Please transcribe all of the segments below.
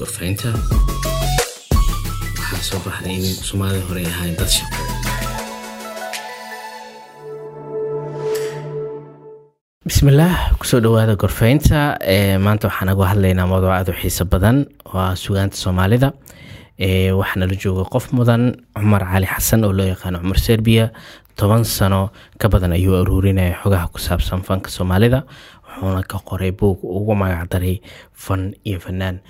gorfaynta waxaa soo baxday in soomaalida hore ay ahayn dad shaqo. Bismillaah ku soo dhawaada gorfaynta maanta waxaan uga hadlaynaa mawduuc aad u xiiso badan. Oo sugaanta soomaalida. Waxaana la jooga qof mudan cumar cali xasan oo loo yaqaano cumar serbiya. Toban sano ka badan ayuu aruurinaya xogaha ku saabsan fanka soomaalida wuxuuna ka qoray buug ugu magacdaray fan iyo fanaan.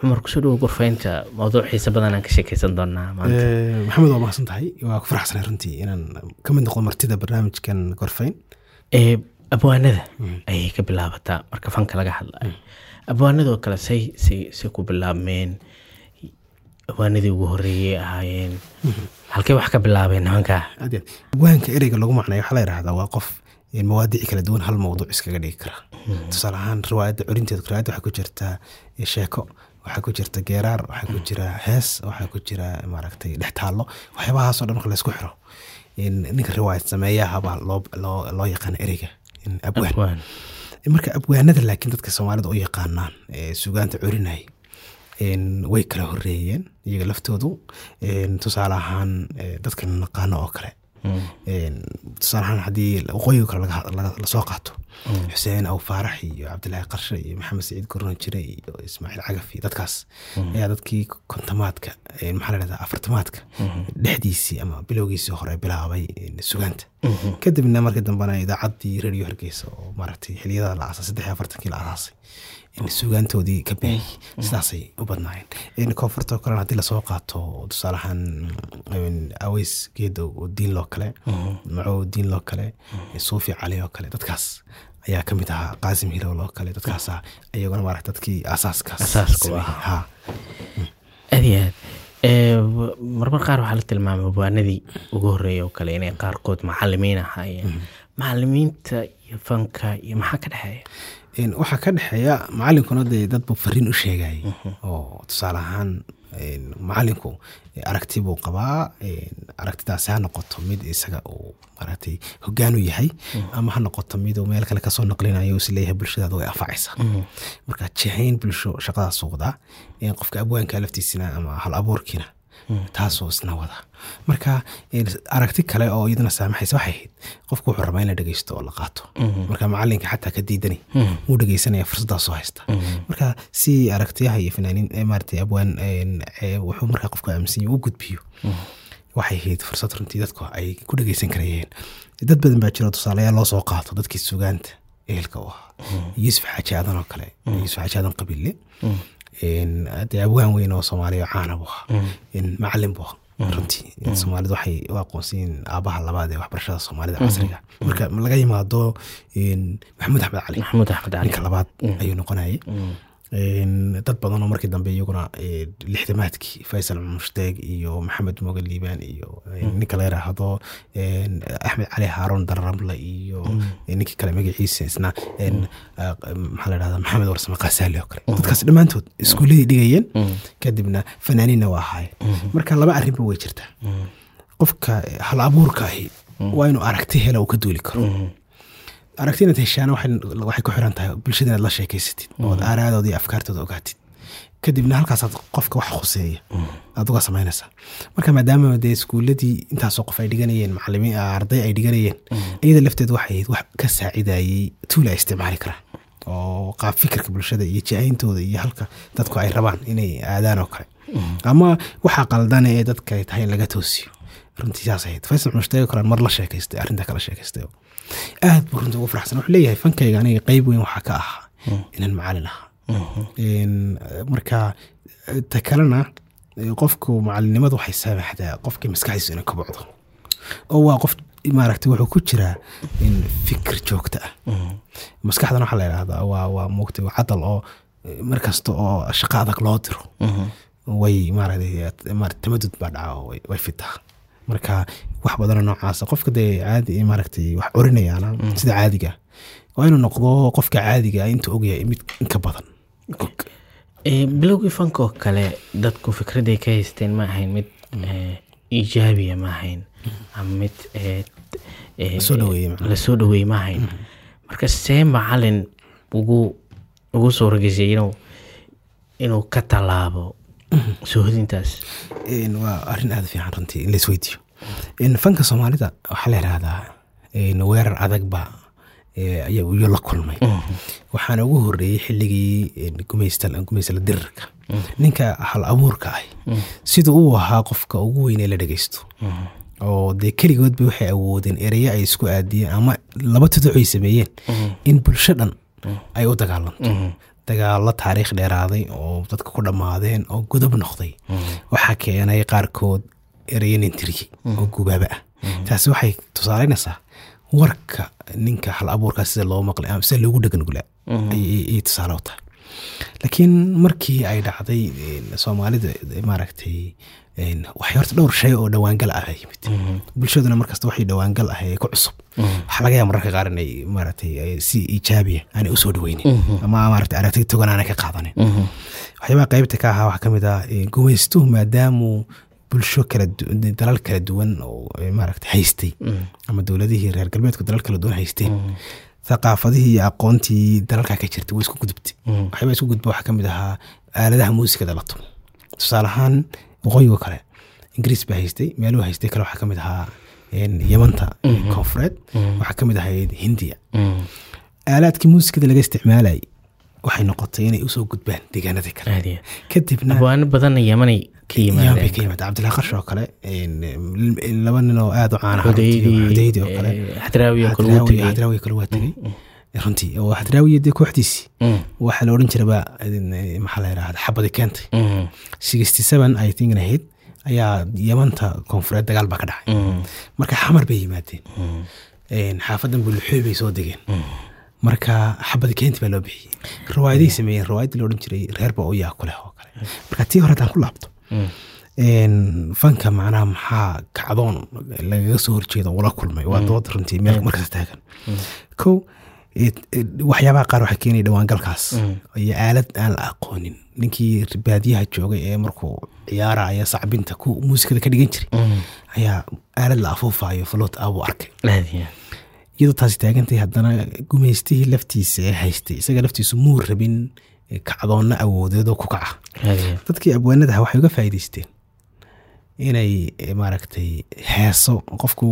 Cumar ku soo dhawo gorfaynta mawduuc xiise badan aan ka sheekeysan doonaa maanta. Maxamed waa mahadsan tahay waa ku faraxsanay runtii inaan ka mid noqdo martida barnaamijkan gorfayn abwaanada ayay ka bilaabataa. Marka fanka laga hadlayo abwaanadoo kale say say say ku bilaabmeen. Abwaanadii ugu horeeyey ahaayeen. Halkay wax ka bilaabeen nimankaa abwaanka ereyga lagu macnayo waxaa la yidhahdaa waa qof mawaadiic kala duwan hal mawduuc iskaga dhigi kara. Tusaale ahaan riwaayadda corinteeda riwaayadda waxaa ku jirta sheeko waxaa ku jirta geeraar waxaa ku jira hees waxaa ku jira maaragtay dhextaallo waxyaabahaasoo dhan marka laysku xiro ninka riwaayad sameeyahabaa loo yaqaana ereyga abwaan. Marka abwaanada laakiin dadka soomaalida u yaqaanaan sugaanta corinay way kala horeeyeen iyaga laftoodu. Tusaale ahaan dadka naqaano oo kale tusaale ahaan haddii waqooyiga kale la soo qaato. Xuseen aw faarax iyo cabdilaahi qarshe iyo maxamed saciid gorno jire iyo ismaaciil cagaf iyo dadkaas ayaa dadkii kontomaadka maxaa la dhahdaa afartamaadka dhexdiisii ama bilowgiisii hore bilaabay sugaanta. Kadibna markii dambena idaacaddii radio hargeysa oo maaragtay xiliyada la aasay saddex iyo afartankii la aasaasay sugaantoodii ka beeyey sidaasay u badnaayeen. Koonfurta kalena haddii la soo qaato tusaale ahaan aweys geedo oo diin loo kale macow diin loo kale suufi cali oo kale dadkaas ayaa ka mid ahaa qaasim hilowl oo kale dadkaasa iyaguna maarata dadkii asaaskaas aad iyo aad. Marmar qaar waxaa la tilmaamay abwaanadii ugu horreeya oo kale inay qaarkood macalimiin ahaayeen. Macalimiinta iyo fanka iyo maxaa ka dhexeeya waxaa ka dhexeeya macalinkuna dee dadbu fariin u sheegayay oo tusaale ahaan macalinku aragti buu qabaa aragtidaasi ha noqoto mid isaga uu maaragtay hogaanu yahay ama ha noqoto mid uu meel kale ka soo naqlinayo is leeyahay bulshadaada way anfacaysa marka jihayn bulsho shaqadaas wadaa qofka abwaanka laftiisina ama hal abuurkiina taasoo isna wada marka aragti kale oo iyaduna saamaxaysa waxay ahayd qofku wuxuu rabaa in la dhegeysto oo la qaato. Marka macalinka xataa ka diidani wuu dhegeysanaya fursaddaasoo haysta. Marka si aragtiyaha iyo fanaaniin maarata abwaan wuxuu markaa qofku aaminsan u gudbiyo. Waxay ahayd fursad runtii dadku ay ku dhegeysan karayeen. Dad badan baa jiro tusaalayaal loo soo qaato dadkii sugaanta ehelka u ahaa. Yuusuf xaaji aadan oo kale. Yuusuf xaaji aadan qabiille. Dee abwaan weyn oo soomaaliya caana buu ahaa. Macalin buu ahaa runtii soomaalidu waxay u aqoonsiyiin aabaha labaad ee waxbarashada soomaalida casriga. Marka laga yimaado maxamuud axmed cali maxamuud axmed cali ninka labaad ayuu noqonayay dad badan oo markii dambe iyaguna lixdamaadkii faysal mushdeeg iyo maxamed moga liibaan iyo ninka la yiraahdo axmed cali haaruun darramle iyo ninkii kale magaciisa isna maxaa la dhahdaa maxamed warsame qaasaali oo kale dadkaas dhammaantood iskuuladii dhigayeen kadibna fanaaniinna waa ahaayeen marka laba arrinba way jirtaa qofka hal abuurka ahi waa inuu aragti hela uu ka duuli karo aragti inaad heshaana waxay ku xiran tahay bulshada inaad la sheekeysatid ood aaraadooda iyo afkaartooda ogaatid kadibna halkaasaad qofka wax khuseeya aad uga samaynaysaa. Marka maadaama dee iskuuladii intaasoo qof ay dhiganayeen macalimiin arday ay dhiganayeen iyada lafteed waxay ahayd wax ka saacidayey tuul ay isticmaali karaan. Oo qaab fikirka bulshada iyo jacayntooda iyo halka dadku ay rabaan inay aadaan oo kale. Ama waxaa qaldana ee dadka ay tahay in laga toosiyo. Runtii saas ahayd. Faysal mushtaego kale mar la sheekaystay arrinta kala sheekaystay aad buu runtii ugu faraxsan. Wuxuu leeyahay fankayga aniga qeyb weyn waxaa ka ahaa inaan macalin ahaa marka ta kalena qofku macalinimadu waxay saamaxdaa qofkii maskaxdiisu inay kobocdo oo waa qof maaragtay wuxuu ku jiraa fikir joogta ah. Maskaxdan waxaa la yidhahdaa waa waa muugtay cadal oo markasta oo shaqo adag loo diro. Way maaragtay tamadud baa dhaca way fitaa marka wax badanoo noocaasa qofka dee caadi maaragtay wax orinayaana sida caadiga waa inuu noqdo qofka caadiga intuu ogyahay mid inka badan. Bilowgii fanka oo kale dadku fikraday ka haysteen ma ahayn mid iijaabiya ma ahayn. Ama mid Lasoo dhaweeyey ma ahayn. marka see macalin ugu ugu soo rageysay inuu inuu ka tallaabo Een, waa arrin aada fiican runtii in laisweydiiyo fanka soomaalida waxaa la yidhahdaa een, weerar adag baa ayaa la kulmay. Waxaana ugu horeeyey xilligii gumaysta gumaystala dirirka ninka hal abuurka ah sida uu ahaa qofka ugu weyn ee la dhegeysto oo dee keligoodba waxay awoodeen ereyo ay isku aadiyeen ama laba tuduc ay sameeyeen in bulsho dhan ay u dagaalanto dagaalo taariikh dheeraaday oo dadka ku dhammaadeen oo godob noqday. Waxaa keenay qaarkood ereyo nintiriyey oo gubaaba ah. Taasi waxay tusaaleynaysaa warka ninka hal abuurkaas sida loo maqlay sida loogu dhegangulaa ayay tusaale u tahay. Laakiin markii ay dhacday een, soomaalida maaragtay een, waxay horta dhowr shay oo dhawaangal ah yimid. Bulshaduna markasta waxay dhawaangal ah ee ku cusub. Waxaa laga yaaba mararka qaar inay maaragtay ay si iijaabiya aanay u soo dhaweynin. Ama maaragtay aragti togan aanay ka qaadanin. Waxyaabaha qaybta ka ahaa waxaa ka mid ah eh, gumaystuhu maadaamuu bulsho kala dalal kala duwan oo eh, maaragtay haystay. Ama dowladihii reer galbeedku dalal kala duwan haysteen thaqaafadihii iyo aqoontii dalalkaa ka jirtay way isku gudubtay. Waxyaabaa isku gudba waxaa ka mid ahaa aaladaha muusikada la tumo. Tusaale ahaan waqooyiga kale. Ingiriis baa haystay meeluhu haystay kale waxaa ka mid ahaa yamanta koonfureed waxaa ka mid ahayd hindiya. Aalaadkii muusikada laga isticmaalayay waxay noqotay inay u soo gudbaan deegaanadii kale. Kadibna abwaano badanna yamanay ka yimaadeen. ka qarsh oo kale laba nin oo aada u caana xudaydi xudaydi oo kale. xadraawi oo kale waa tegey runtii oo xadraawi dee kooxdiisii Mm, waxaa la odhan jiraba eh, maxaa la yidhahda xabadi keentay. Mm, sixty seven ay thinkin ahayd ayaa yamanta koonfureed dagaal baa ka dhacay. Mm, marka xamar bay yimaadeen. Een, xaafadan bulxooy bay soo degeen. Marka xabadi keenti baa loo bixiyey. Riwaayaday sameeyeen riwaayadii la odhan jiray reer baa u yaa ku leh oo kale. Marka tii hore haddaan ku laabto fanka macnaha maxaa kacdoon lagaga soo horjeeda ula kulmay? Waa dood runtii meel markasta taagan. Kow waxyaabaha qaar waxaa keenaya dhawaangalkaas iyo aalad aan la aqoonin. Ninkii baadiyaha joogay ee markuu ciyaaraya sacbinta ku muusikada ka dhigan jiray mm. ayaa aalad la afuufayo floot ah buu arkay. Iyadoo taasi taagantay haddana gumaystihii laftiisa ee haystay isaga laftiisu muu rabin kacdoonna awoodeed oo ku kaca. Dadkii abwaanadaha waxay uga faa'iidaysteen inay eh, maaragtay heeso. Qofku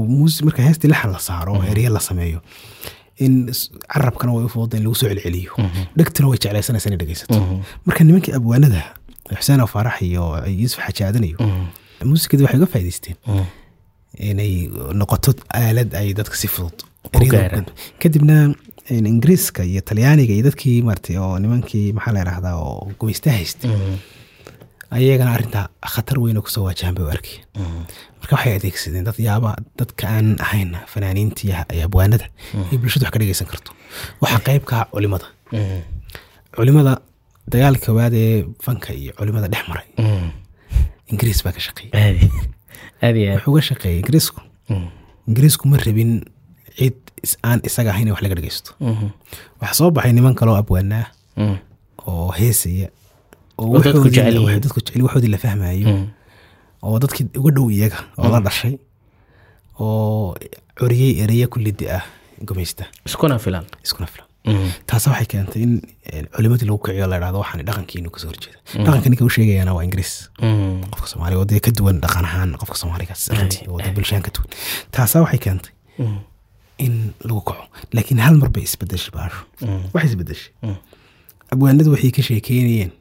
marka heestii laxan la saaro oo erye la sameeyo in carabkana way u fududa in lagu soo celceliyo. Dhegtuna way jeclaysanaysa inay dhegeysato marka nimankii abwaanadaha xuseen oo faarax iyo yuusuf xajaadan iyo muusikadii waxay uga faa'iidaysteen Mm, inay noqoto aalad ay dadka si fudud kadibna in ingiriiska iyo talyaaniga iyo dadkii maartay oo nimankii maxaa la yidhahdaa oo gumaysta haystay ayagana arrintaa khatar weyn oo ku soo waajahan bay u arkeen marka waxay adeegsadeen dad yaaba dadka aan ahayn fanaaniintii iyo abwaanada iyo bulshadu wax ka dhegeysan karto. Waxaa qayb ka ah culimada. Culimada dagaalka koowaad ee fanka iyo culimada dhex maray. Ingiriis baa ka shaqeeyey wuxuu ga shaqeeyey ingiriisku. Ingiriisku ma rabin cid aan isaga ahayn wax laga dhegeysto mhm, waxaa soo baxay niman kaloo abwaanaa mm, oo heesaya dadku jecel waxoodii la fahmayo mm, oo dadkii uga dhow iyaga oo la dhashay oo coriyey ereya ku lidi ah gumaysta iskuna filan. Iskuna filan. Mm, taasa waxay keentay in eh, culimadii lagu kiciyo la dhahdo waxaan dhaqankiinu ka soo horjeeda dhaqanka ninka u sheegayana waa ingiriis. Mm, qofka soomaaliga oo dee ka duwan dhaqan ahaan qofka soomaaliga oo dee bulshaan ka duwan. Taasaa waxay keentay mm, in lagu kaco. Laakiin hal mar bay isbedeshay baasho mm, waxay isbedeshay. Mm. abwaanadu waxay ka sheekeynayeen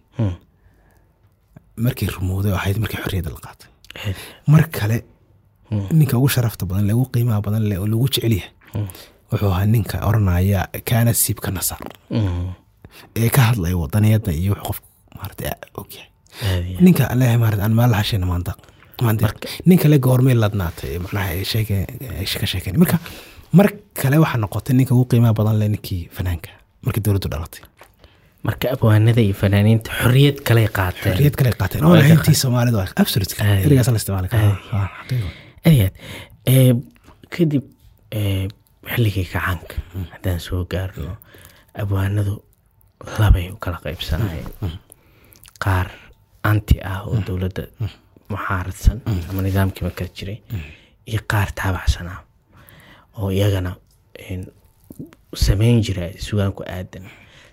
markay rumowday ahayd markii xorriyadda la qaatay. Aadi, mar kale Mm. ninka ugu sharafta badan leh ugu qiimaha badan leh oo lagu jecel yahay Mm. wuxuu ahaa ninka oranaya kaana siibka nasar. Mm, ee ka hadlaya wadaniyadda iyo wuxuu qofku maarata ogyahay ninka leeyahay maarata aan maala hashayna maanta le goormay ladnaatay macnaha ay sheege ay ka sheekeen marka mar kale waxaa noqotay ninka ugu qiimaha badan leh ninkii fanaanka markii dowladdu dhalatay marka abwaanada iyo fanaaniinta xorriyad kaley qaateen. Oo lahayntii la isticmaali karaa aad aad Eh, kadib eh, xilligii kacaanka haddaan soo gaarno abwaanadu labay u kala qaybsanayeen qaar anti ah oo dowladda muxaaradsan ama nidaamkiiba kala jiray. Iyo qaar taabacsan ah oo iyagana samayn jira sugaanku aadan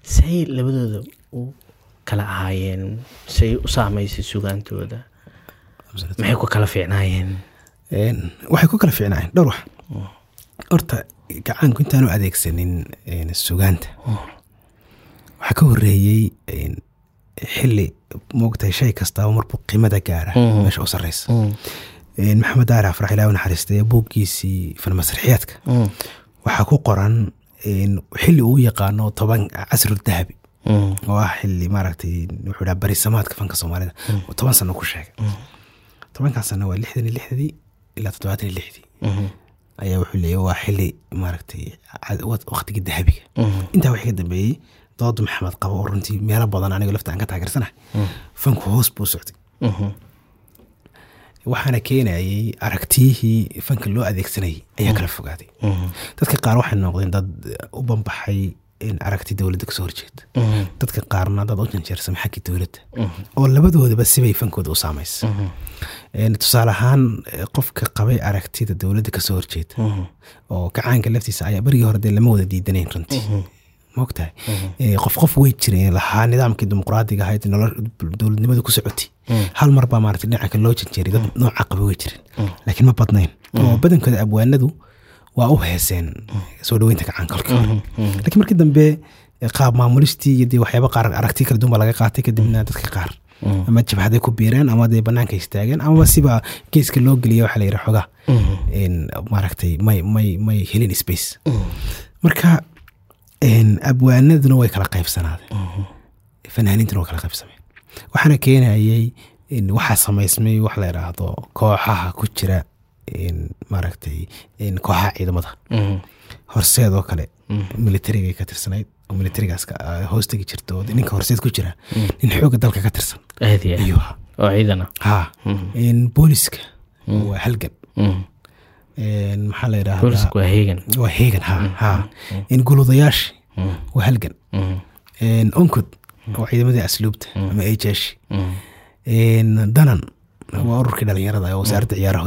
say labadooda u kala ahaayeen say u saameysay sugaantooda. Maxay ku kala fiicnaayeen? Een, waxay ku kala fiicnaayeen. Dhowr wax. Horta gacaanku intaanu adeegsanin sugaanta. Waxaa ka horeeyey xili moogtahay shay kastaaba marbu qiimada gaara Mhm. meesha u sareysa Een, maxamed daari afrax ilaahu naxariistay buuggiisii fanmasarxiyaadka waxaa ku qoran xili uu yaqaano toban casru dahabi. Oo ah xili maaragtay wuxuu dhaha barisamaadka fanka soomaalida. Oo toban sano ku sheegay. Tobankaas sano waa lixdan iyo lixdii ilaa toddobaatan iyo lixdii ayaa wuxuu leeyahy waa xili maaragtay waqtigii dahabiga. Intaa wixii ka dambeeyey dooda maxamed qabo oo runtii meelo badan aniga lafta aan ka taageersanahay. Fanku hoos buu socday waxaana keenayay aragtiyihii fanka loo adeegsanayay ayaa kala fogaaday dadka qaar waxay noqdeen dad u banbaxay in aragti dowladda ka soo horjeeda dadka qaarna dad u janjeersamay xaggii dowladda. Oo labadoodaba sibay fankooda u saamaysa tusaale ahaan eh, qofka qabay aragtida dowladda ka soo horjeeda oo kacaanka laftiisa ayaa berigii hore dee lama wada diidanayn runtii maogtahay? Eh, qof qof way jireen. Lahaa nidaamkii dimuqraadiga ahayd dowladnimada ku socotay. Hal mar baa maarata dhinaca kale loo janjeeray. Dad nooca qaba way jireen. Laakiin ma badnayn. Oo badankooda abwaanadu waa u heeseen soo dhaweynta hore laakiin markii dambe eh, qaab maamulistii iyo dee waxyaaba qaar aragti kala duwan baa laga qaatay kadibna dadka qaar. Ama jabhaday ku biireen ama dee banaanka istaageen ama siba geeska loo geliya waxaa la yidhi xogaa. Maaragtay may may may helin space. Marka abwaanaduna way kala qaybsanaadeen fanaaniintuna way kala qaybsameen. Waxaana keenayay in waxaa samaysmay wax la yidhaahdo kooxaha ku jira maaragtay kooxaha ciidamada. Horseed oo kale militarigay ka tirsanayd oo militarigaas ah, hoos tegi jirta oo ninka horseed ku jira nin xooga dalka ka tirsan. Iyo ha. Booliska waa halgan maxaa la yidhaahdaa? Heegan waa heegan ha ha. In guludayaashii waa halgan. Een, onkod waa ciidamadii asluubta ama ejeeshi danan waa ururkii dhalinyarada wasaaradda ciyaaraha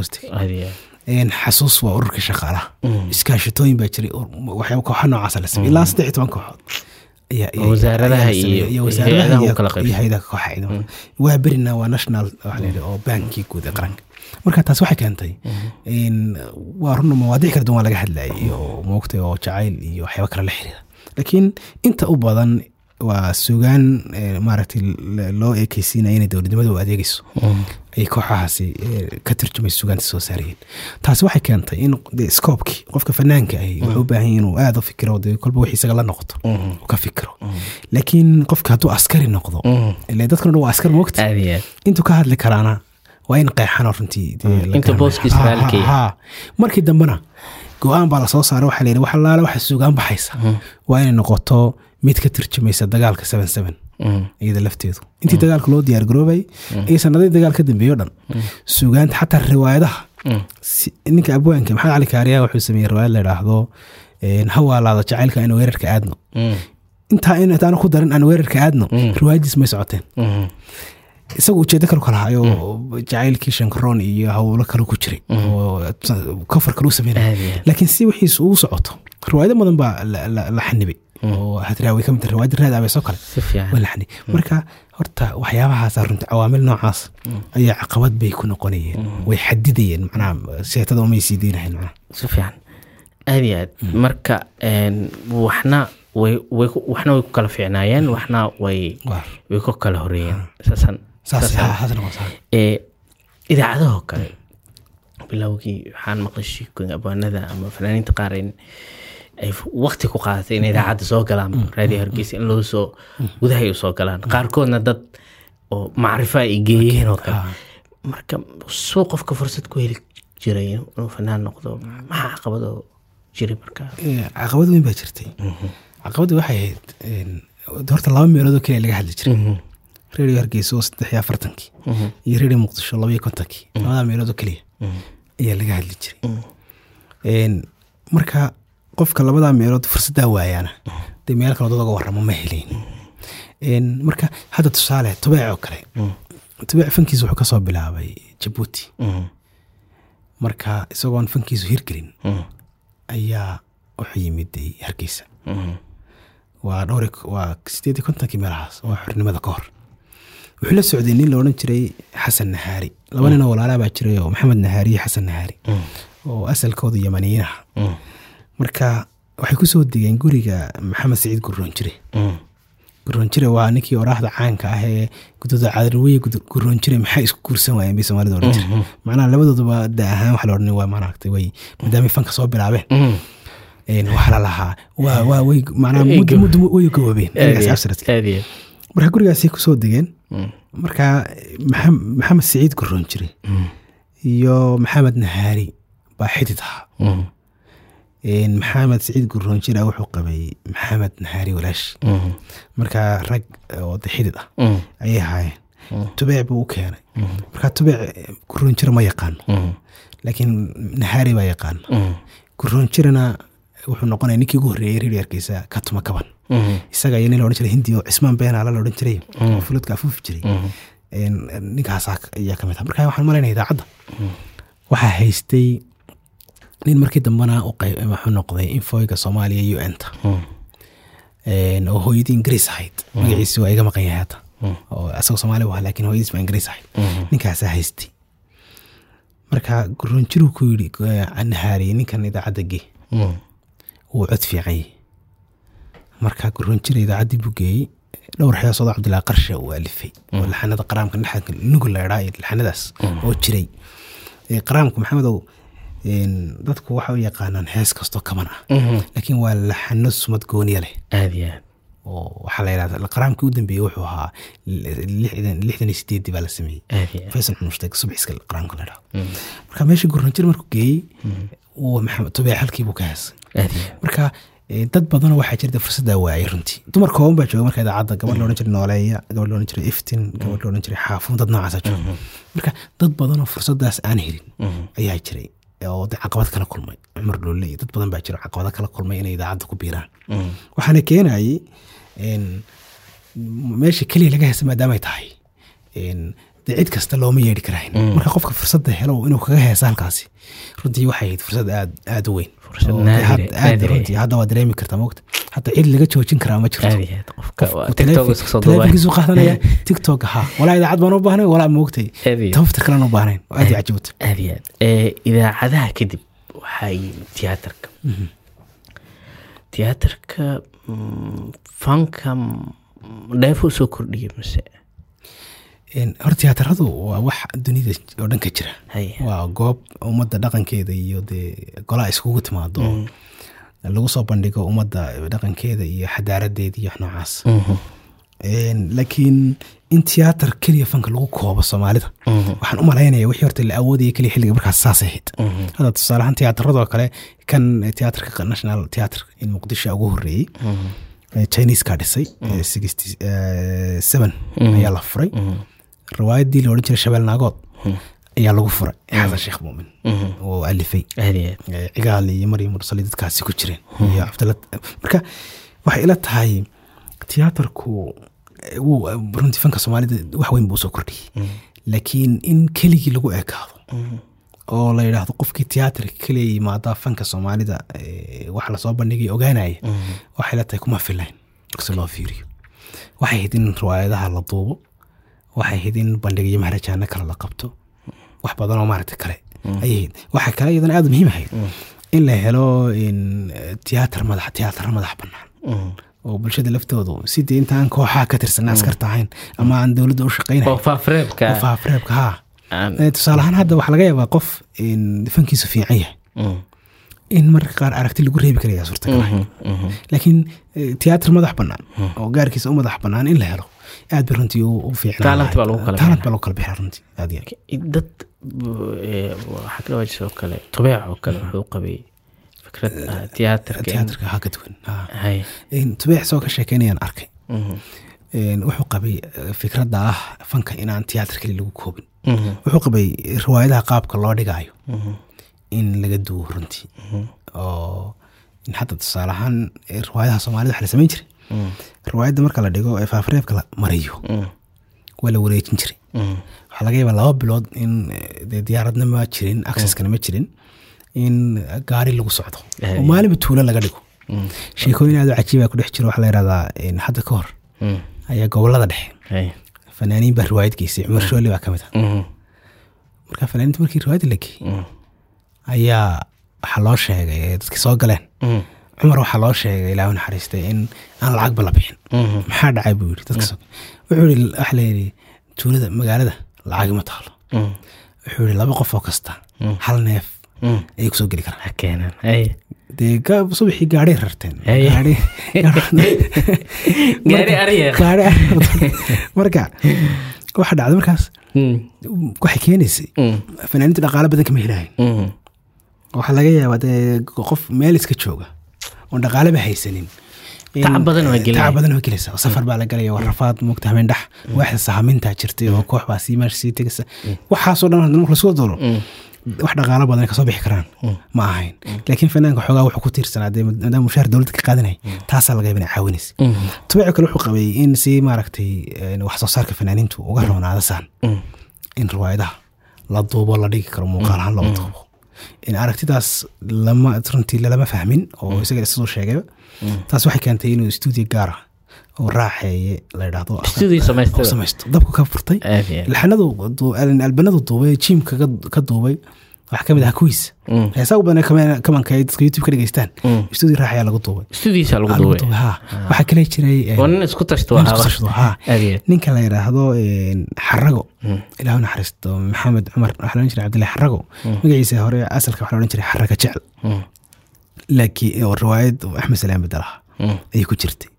Een, xasuus waa ururkii shaqaalaha. Iskaashatooyin baa jiray kooxa noocaasa la sameeyey ilaa saddex toban kooxood. Wasaaradaha iyo- hay'adaha kooxa ciidamada. Waa berina waa national oo baankii guud ee qaranka marka taas waxay keentay in waa run mawaadiic kala duwan waa laga hadlayay oo moogtay oo jacayl iyo waxyaaba kale la xiriira. Laakiin inta u badan waa sugaan eh, maaragtay loo eekeysiinaya inay dowladnimada u adeegeyso ay kooxahaasi eh, ka turjumay sugaanta soo saarayeen. Taasi waxay keentay in scoobkii qofka fanaanka ahi wuxuu u baahan yahay inuu aada u fikiro dee kolba wixii isaga la noqoto ka fikiro. Laakiin qofka hadduu askari noqdo ile dadkan dhan waa askar moogta intuu ka hadli karaana waa in qeexano runtii dee la Inta garanaya. booskiisa Ha, raalli ka ha, ha. markii dambena go'aan baa la soo saaray waxaa layidhi wax allaale waxa sugaan baxaysa. Waa inay noqoto mid ka turjumaysa dagaalka seven iyada lafteedu. Intii dagaalka loo diyaar garoobay iyo sanadii dagaal ka dambeeyo dhan sugaanta xataa riwaayadaha ninka abwaanka maxamed cali kaariya wuxuu sameeyey riwaayad la idhaahdo een, hawaalaada jacaylka aan weerarka aadno. Intaa in intaanu ku darin aan weerarka aadno riwaayadiis may socoteen isagu ujeedo kale kala hayo jacaylkii shankaroon iyo howlo kale ku jiray oo kofar kale u aad laakiin si wixiisu ugu socoto riwaayado badan baa la- xanibay. Oo hadraawi ka mid riwaayada raad abeesoo kale. Waa la xanibay. Marka horta waxyaabahaasa runti cawaamil noocaas ayaa caqabad bay ku noqonayeen. Way xadidayeen macnaha seetada umay sii deynahayn macnaha. Si fiican. Aad iyo aad. Marka waxna waxna way ku kala fiicnaayeen waxna way way ku kala horeeyeen. Saasan ee idaacadahoo kale. Bilowgii waxaan maqlay sheekooyin abwaanada ama fanaaniinta qaar in ay waqti ku qaadatay in idaacadda soo galaan. Raadiyo hargeysa in loo soo gudaha ay u soo galaan. Qaarkoodna dad oo macrifo ay geeyeen oo kale. Marka suu qofka fursad ku heli jiray inuu fanaan noqdo maxaa caqabadoo jiray markaa Ee, caqabad weyn baa jirtay. Caqabadda waxay ahayd horta laba meelood oo keliya laga hadli jiray redio hargeysa oo saddex iyo afartankii. Iyo redio muqdisho laba iyo kontonkii. Labadaa meelood oo keliya. Ayaa laga hadli jiray. Marka qofka labadaa meelood fursaddaa waayaana dee meel kale dad uga warramo ma helayn marka hadda tusaale tubeec oo kale. Tubeec fankiisa wuxuu ka soo bilaabay jabuuti marka isagoon fankiisu hirgelin ayaa wuxuu yimid hargeysa. Waa dhowr waa sideed iyo kontonkii meelahaas waa xornimada ka hor wuxuu la socday nin la odhan jiray xasan nahaari. Laba nin oo walaalaa baa jiray oo maxamed nahaari iyo xasan nahaari. Oo asalkooda yamaniyiinaha marka waxay ku soo degeen guriga maxamed saciid gurroonjire. Gurroonjire waa ninkii oraahda caanka ah ee gudooda cadarweye gurroonjire maxay isku guursan waayeen bay soomaalida odhan jire macnaha labadooduba da ahaan waxa la odhan waa maaragtay way maadaamay fanka soo bilaabeen. Waxaa la lahaa. Waa waa way macnaha muddo way gaboobeen marka gurigaasay ku soo degeen marka maxamed saciid gurroonjire iyo maxamed nahaari baa xidid ahaa. Maxamed saciid gurroonjira wuxuu qabay maxamed nahaari walaash marka rag oo de xidid ah. Ayay ahaayeen. Tubeec buu u keenay. Marka tubeec gurroonjira ma yaqaano. Laakiin nahaari baa yaqaana gurroonjirana wuxuu noqonaya ninkii ugu horreeyey reeryaarkiisa ka tuma kaban. Isaga iyo nin la odhan jiray hindi oo cismaan beenaala la odhan jiray. Oo fuludka afuufi jiray ninkaasaa ayaa ka mid ah. Marka waxaan malaynaya idaacadda. Waxaa haystay nin markii dambena wuxuu noqday infoyga soomaaliya u n ta oo hooyadii ingiriis ahayd. Magaciisi waa iga maqan yahay hadda oo asagoo soomaali bu ahaa laakiin hooyadiis baa ingiriis ahayd. Ninkaasaa haystay. Marka gurroonjiruu ku yidhi nahaariye ninkan idaacadda ge wuu cod fiican yahy marka gurroonjira idaacaddii buu geeyey. Dhowr xeesoodoo cabdilaahi qarshe uu alifay oo laxanada qaraamka dhexanka nugul la idhaa laxanadaas oo jiray. Qaraamku maxamedow dadku waxa u yaqaanaan hees kastoo kaban ah. Laakiin waa laxano sumad gooniya leh. Aad iyo aad. Oo waxaa la yidhahda qaraamkii u dambeeyey wuxuu ahaa lixdan iyo sideeddii baa la sameeyey. Faysal xumushtaeg subxiska qaraamka la idhahdo marka meeshii gurranjir markuu geeyey maxamed tubee halkii buu ka heesay marka dad badanoo waxaa jirta fursaddaa waayay runtii. Dumar kooban baa jooga. Marka idaacadda gabadh la odhan jiray nooleeya gabadh la odhan jiray iftin gabadh la odhan jiray xaafuun dad noocaasa jooga. Marka dad badanoo fursaddaas aan helin ayaa jiray. Oo de caqabad kala kulmay. Cumar iyo dad badan baa jira caqabado kala kulmay inay idaacadda ku biiraan. Waxaana keenayay meesha keliya laga hesa maadaamay tahay de cid kasta looma yeedhi karayn. Marka qofka fursadda helo inuu kaga heesa halkaasi runtii waxay ahayd fursad aad aad u weyn. Hadda waa dareemi kartaa mogta hadda cid laga joojin karaa ma jirto. Aad iyo aad qofka waa Uu tiktok taleefon- iska soo duubay. taleefonkiisu qaadanaya tiktok ha. Walaa idaacad baan u baahnay walaa moogtay tafafta kalena u baahnayn. Aad iyo cajibta aad iyo aad Eh, idaacadaha kadib waxaa yimid tiyaatarka tiyaatarka mm, fanka mm, dheefo soo kordhiyay mase hor tiyaataradu waa wax dunida oo dhan ka jira. Waa goob ummadda dhaqankeeda iyo dee golaa iskugu timaado. Lagu soo bandhigo ummadda dhaqankeeda iyo xadaaradeeda iyo wax noocaas. Een, laakiin in tiyaatar keliya fanka lagu koobo soomaalida waxaan u malaynaya wixii horta la awoodaya keliya xilliga markaas saasay ahayd. Hadda tusaale ahaan tiyaatarradoo kale kan tiyaatarka national theatre in muqdisho ugu horreeyey ee chinese ka dhisay ee 60 ee, seven ayaa la furay riwaayaddii la odhan jiray shabeel naagood ayaa lagu furay. Xasan sheekh muumin oo alifay. Cigaal iyo maryam mursali dadkaasi ku jireen. Iyo cabdalla marka waxay ila tahay tiyaatarku runtii fanka soomaalida wax weyn buu soo kordhiyey. Laakiin in keligii lagu ekaado oo la yidhaahdo qofkii tiyaatarka keliya yimaada fanka soomaalida wax la soo bandhigay ogaanaya waxay ila tahay kuma filayn. Markasi loo fiiriyo waxay ahayd in riwaayadaha la duubo waxay ahayd in bandhigyo mahrajaano kale la qabto. Wax badan oo maaragta kale ayay ahayd. Waxaa kale iyadana aada muhiim ahayd in la helo eh, tiyaatar madax tiyaatara madax bannaan. Oo bulshada laftoodu sidii intaan kooxaha ka tirsan askarta ahayn ama aan dowladda u shaqaynayn. Faafareebka aan- Eh, tusaale ahaan hadda waxaa laga yaabaa qof fankiisu fiican yahay. Mm, in marka qaar aragti lagu reebi karaya suurtagal ahayn. Mhm. laakiin eh, tiyaatar madax bannaan oo gaarkiisa u madax bannaan in la helo aad bay runtii u baa kala runtii aad dad waxaa kala wajis oo kale tubeec oo kale wuxuu qabay fikrad ah tiyaatarka haa ka duwan tubeec soo ka sheekeynayaan arkay. Mhm, wuxuu qabay eh, fikradda ah fanka inaan tiyaatar keli lagu koobin. Mhm, wuxuu qabay riwaayadaha qaabka loo dhigaayo. Mhm, in laga duwo runtii. Oo hadda tusaale ahaan eh, riwaayadaha soomaalida waxa la samayn jiray riwaayadda marka la dhigo ee faafareebka la mariyo mhm, waa la wareejin jiray. Mhm. waxaa laga yaabaa laba bilood in eh, dee diyaaradna ma jirin accesskana ma jirin in gaari lagu socdo. Eh, oo maalinba tuulo laga dhigo. Sheekooyin aad u cajiiba ku dhex jiro waxaa la yidhahdaa een, hadda ka hor Mm. ayaa gobollada dhexe. Fanaaniin baa riwaayad geysay cumar shooli baa ka mid ah. Marka fanaaniinta markii riwaayadda la geeyey Mm. ayaa waxaa loo sheegay ee dadkii soo galeen. Mm. Cumar waxaa loo sheegay ilaahu naxariistay in aan lacagba la bixin. Mhm. maxaa dhacay buu yidhi dadka wuxuu yidhi waxa la yidhi tuulada magaalada lacagi ma taalo. Mm. wuxuu yidhi laba qof oo kasta hal neef ayay ku soo geli karaan. Dee subaxii gaadhay rarteen. Marka waxa dhacday markaas. Waxay keenaysay fanaaniinta dhaqaale badan kama helahayn Mhm. waxaa laga yaabaa dee qof meel iska jooga oon dhaqaaleba haysanin. In- Tacab badan waa gelinaya. tacab badan waa gelaysa oo safar baa la galaya waa rafaad moogta habeen dhex waaxda sahamintaa jirtay oo koox baa sii meesha sii tegaysa waxaasoo dhan hadda marka la soo dolo wax dhaqaalo badan ay ka soo bixi karaan ma ahayn. Laakiin fanaanka xoogaa wuxuu ku tiirsanaa dee maadaama mushaar dowladda ka qaadanaya taasaa laga yaaba inay caawinaysa tubici kale wuxuu qabay in si maaragtay een, wax soo saarka fanaaniintu uga roonaada saan in riwaayadaha la duubo la dhigi karo muuqaal ahaan loo duubo in aragtidaas lama runtii lalama fahmin oo isaga siduu sheegayba taas waxay keentay inuu stuudio gaara oo raaxeeye la oo samaysto dabku ka furtay duu- albanadu duubay jiimka ka- ka duubay waxaa ka mid ah kuwiis Mm. heesaa u badan kama- kamanka ay dadka youtube ka dhegeystaan Mm. lagu duubay. Studiisa lagu Ah, duubay. ha waxaa kale jiray ahaa. ninka la yidhaahdo xarago ilaahu naxariisto maxamed cumar. Waxaa loodhan jiray cabdillahi xarago magaciisa hore asalka waxaa loodhan jiray xaraga jecel. Mm. laakiin oo riwaayad axmed salaam bedelaha Mm. ayay ku jirtay.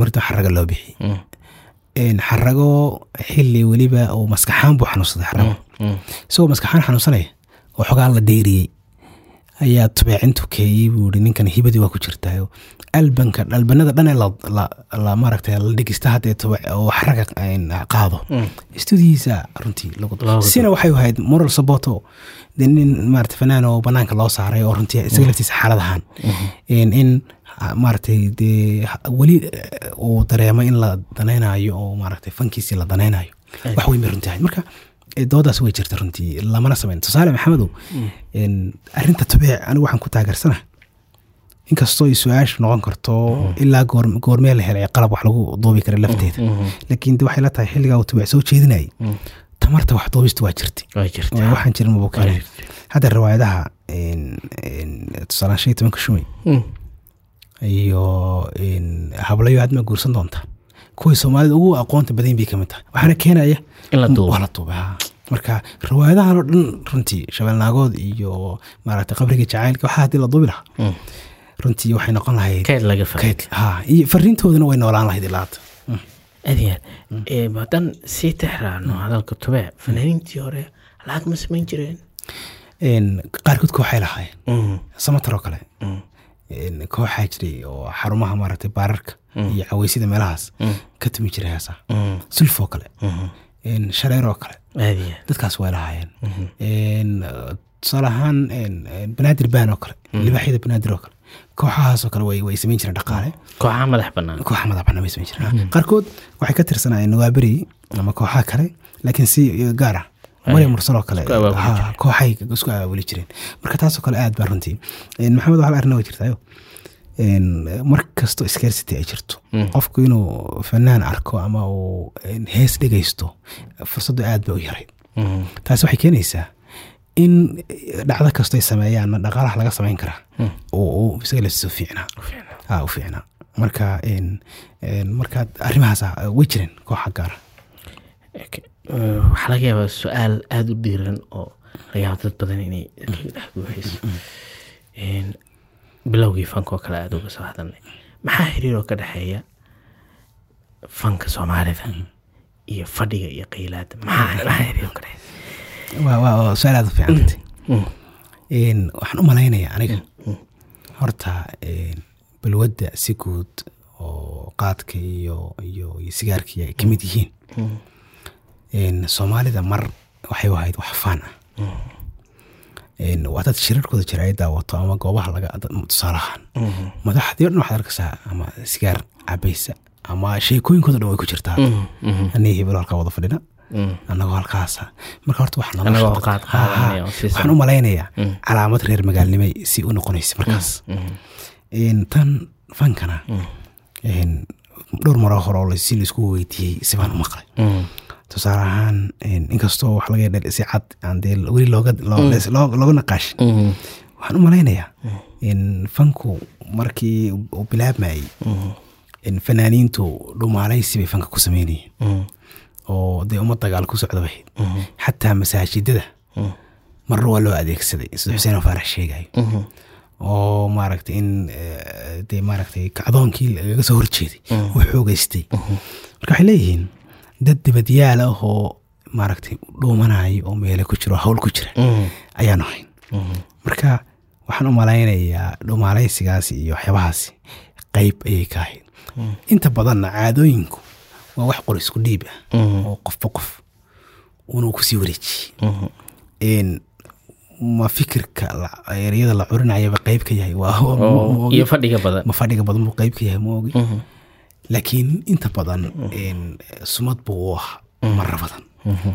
Marta xaraga loo bixiyey Mm. Xarago xili weliba uu maskaxaan buu xanuunsaday xarago Mm. isagoo maskaxaan xanuunsanaya oo xogaa la dheeriyey ayaa tubeecintu keeyey buu ninkan hibadii waa ku jirtaayo. Albanka albanada dhan ee la, dhegeysta haddee tube oo xaraga een, qaado. Stuudiyiisa runtii sina waxay ahayd moral saboto. Dee nin maarata fanaan oo banaanka loo saaray oo runtii isaga laftiisa xaalad ahaan. In maaragtay dee weli eh, uu dareemo in la danaynayo oo maaragtay fankiisii la danaynayo. Wax weyn bay runtii ahayd. Marka doodaas way jirta runtii lamana samayn tusaale maxamedow in arrinta tubeec anigu waxaan ku taageersana. Inkastoo ay su'aashu noqon karto ilaa goor- goormee la helay qalab wax lagu duubi kara lafteeda. Laakiin de waxay la tahay xilligaa uu tubeec soo jeedinayay. Tamarta wax duubista waa oo waxaan jirin mabuu keenay. Hadda riwaayadaha tusaalaan shan iyo tobanka shumay Mm. iyo hablayo aad ma guursan doonta kuwii soomaalida ugu aqoonta badan bay ka mid tahay. Waxaana keenaya In la la duuba marka riwaayadahan oo dhan runtii shabeelnaagood iyo maaragtay qabriga jacaylka waxaa haddii la duubi lahaa. Mm. runtii waxay noqon lahayd iyo fariintoodana way noolaan lahayd ilaa hadda. Haddaan sii tixraacno hadalka tube fanaaniintii hore lacag ma samayn jireen? Een, qaarkood kooxay lahaayeen. Samatar oo kale. Kooxaa jiray oo xarumaha maaragtay baararka iyo caweysida meelahaas. Ka tumi jiray heesaa. Mm. sulfoo kale. Mhm. een, shareer oo kale. Dadkaas way lahaayeen. Een, uh, tusaale ahaan banaadir baan oo kale. Libaaxyada banaadir oo kale. Kooxahaas oo kale way way samayn jireen dhaqaale. Kooxaha madax bannaan. Kooxa madaxbana may samayn jireen. Qaarkood waxay ka tirsanaayeen nawaaberi ama kooxaha kale laakiin si gaar ah. Maryam mursal oo kale kooxay isku abaabuli jireen. Marka taasoo kale aad baa runtii. Maxamed waxaa arrin way jirtaayo mar kasto scarcity ay jirto. Qofku inuu fanaan arko ama uu hees dhegaysto fursaddu aad bay u yarayd Mhm. taasi waxay keenaysaa in dhacdo kasto ay sameeyaan dhaqaalaha laga samayn karaa oo uu isaga laftiisa u fiicnaa. Ha u fiicnaa. Marka een, een, marka arrimahaas ah, way jireen kooxa gaara. Eh, waxaa laga yaabaa su'aal aada u dhiiran oo laga yaabo dad badan inay kaga dhex buuxiso Een, bilowgii fanka oo kale aada uga soo hadalnay. Maxaa xiriir oo ka dhexeeya fanka soomaalida iyo fadhiga iyo qiilaada maxaa su'aal aad Een, waxaan u malaynayaa aniga. Horta een, balwadda si guud oo qaadka iyo iyo iyo sigaarkii ay ka mid yihiin. Een, soomaalida mar waxay u ahayd wax faan ah waa dad shirarkooda jira ay daawato ama goobaha laga dad- tusaale ahaan. Madaxdii o dhan waxaad arkaysaa ama sigaar cabaysa ama sheekooyinkooda dhan way ku jirtaa. Anii hebel halkaa wada fadhina. Annagoo halkaasa. Marka horta waxaan u malaynayaa calaamad reer magaalnimay si u noqonaysa markaas. Tan fankana een, dhowr maroo hore oo si la isku weydiiyey si baan u maqlay. Mm. Tusaale ahaan inkastoo wax laga yadha si cad aan dee weli looga loo- loo- looga naqaashin Mm. waxaan u malaynayaa in fanku markii uu bilaabmayey in fanaaniintu dhumaalaysi bay fanka ku sameynayeen. Mm. oo dee uma dagaal ku socda bahayd xataa masaajidada marna waa loo adeegsaday sida xuseen faarax sheegayo oo maaragtay in eh, dee maaragtay kacdoonkii lagaga soo horjeeday. Uu xoogeystay marka waxay leeyihiin dad dibadyaal ah oo maaragtay dhuumanayo oo meele ku jiro oo hawl ku jira Mm. ayaanu hayn marka waxaan u malaynayaa dhumaalaysigaasi iyo waxyaabahaasi qayb ayay ka ahayd. Inta badanna caadooyinku waa wax qor isku dhiib ah Mhm. oo qofba qof unuu ku sii wareejiyey Mhm. een ma fikirka ereyada la curinayaba qayb ka yahay? Waa ma- iyo fadhiga badan. Ma fadhiga badan buu qayb ka yahay ma ogi. Laakiin inta badan sumad buu u ahaa marar badan.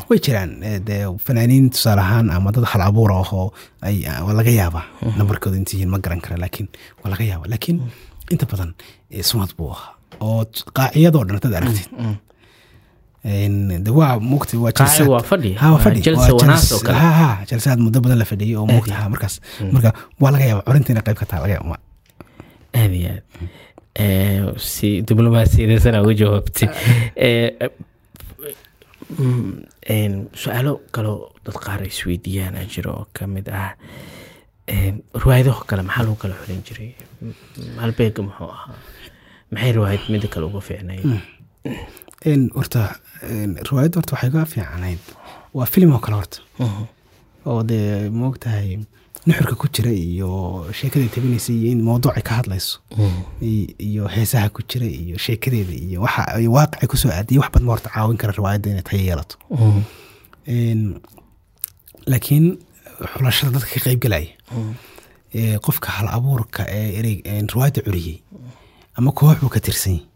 Way jiraan eh, dee fanaaniin tusaale ahaan ama dad hal abuura ahoo ay waa laga yaabaa nambarkooda inta yihiin ma garan kara laakiin waa laga yaabaa. Laakiin inta badan eh, sumad buu ahaa oo qaaciyadoo dhan hadaad aragtid. Een, de waa mogta waa jalsaad. muddo badan la fadhiyey oo mogta markaas. marka waa laga yaaba corinta inay qayb ka taha laga yaaba aad iyo aad si diblomaasiyadaysan uga jawaabtay Eh, mm, su'aalo kaloo dad qaar ay isweydiiyaan aa jiro oo ka mid ah riwaayadaho kale maxaa lagu kala xulin jiray M- halbeega muxuu ahaa maxay riwaayad midda kale uga fiicnay horta een, riwaayadda horta waxay ga fiicanayd waa filim oo kale horta oo dee moogtahay nuxurka ku jira iyo sheekada tabinaysa iyo in mawduucay ka hadlayso. I- iyo heesaha ku jira iyo sheekadeeda iyo waxa ay waaqicay ku soo aadiyay wax badan ma horta caawin kara riwaayadda inay tayo yeelato. Een, laakiin xulashada dadka ka qayb galaya. Ee qofka hal abuurka ee erey riwaayadda curiyey ama koox buu ka tirsan yahay.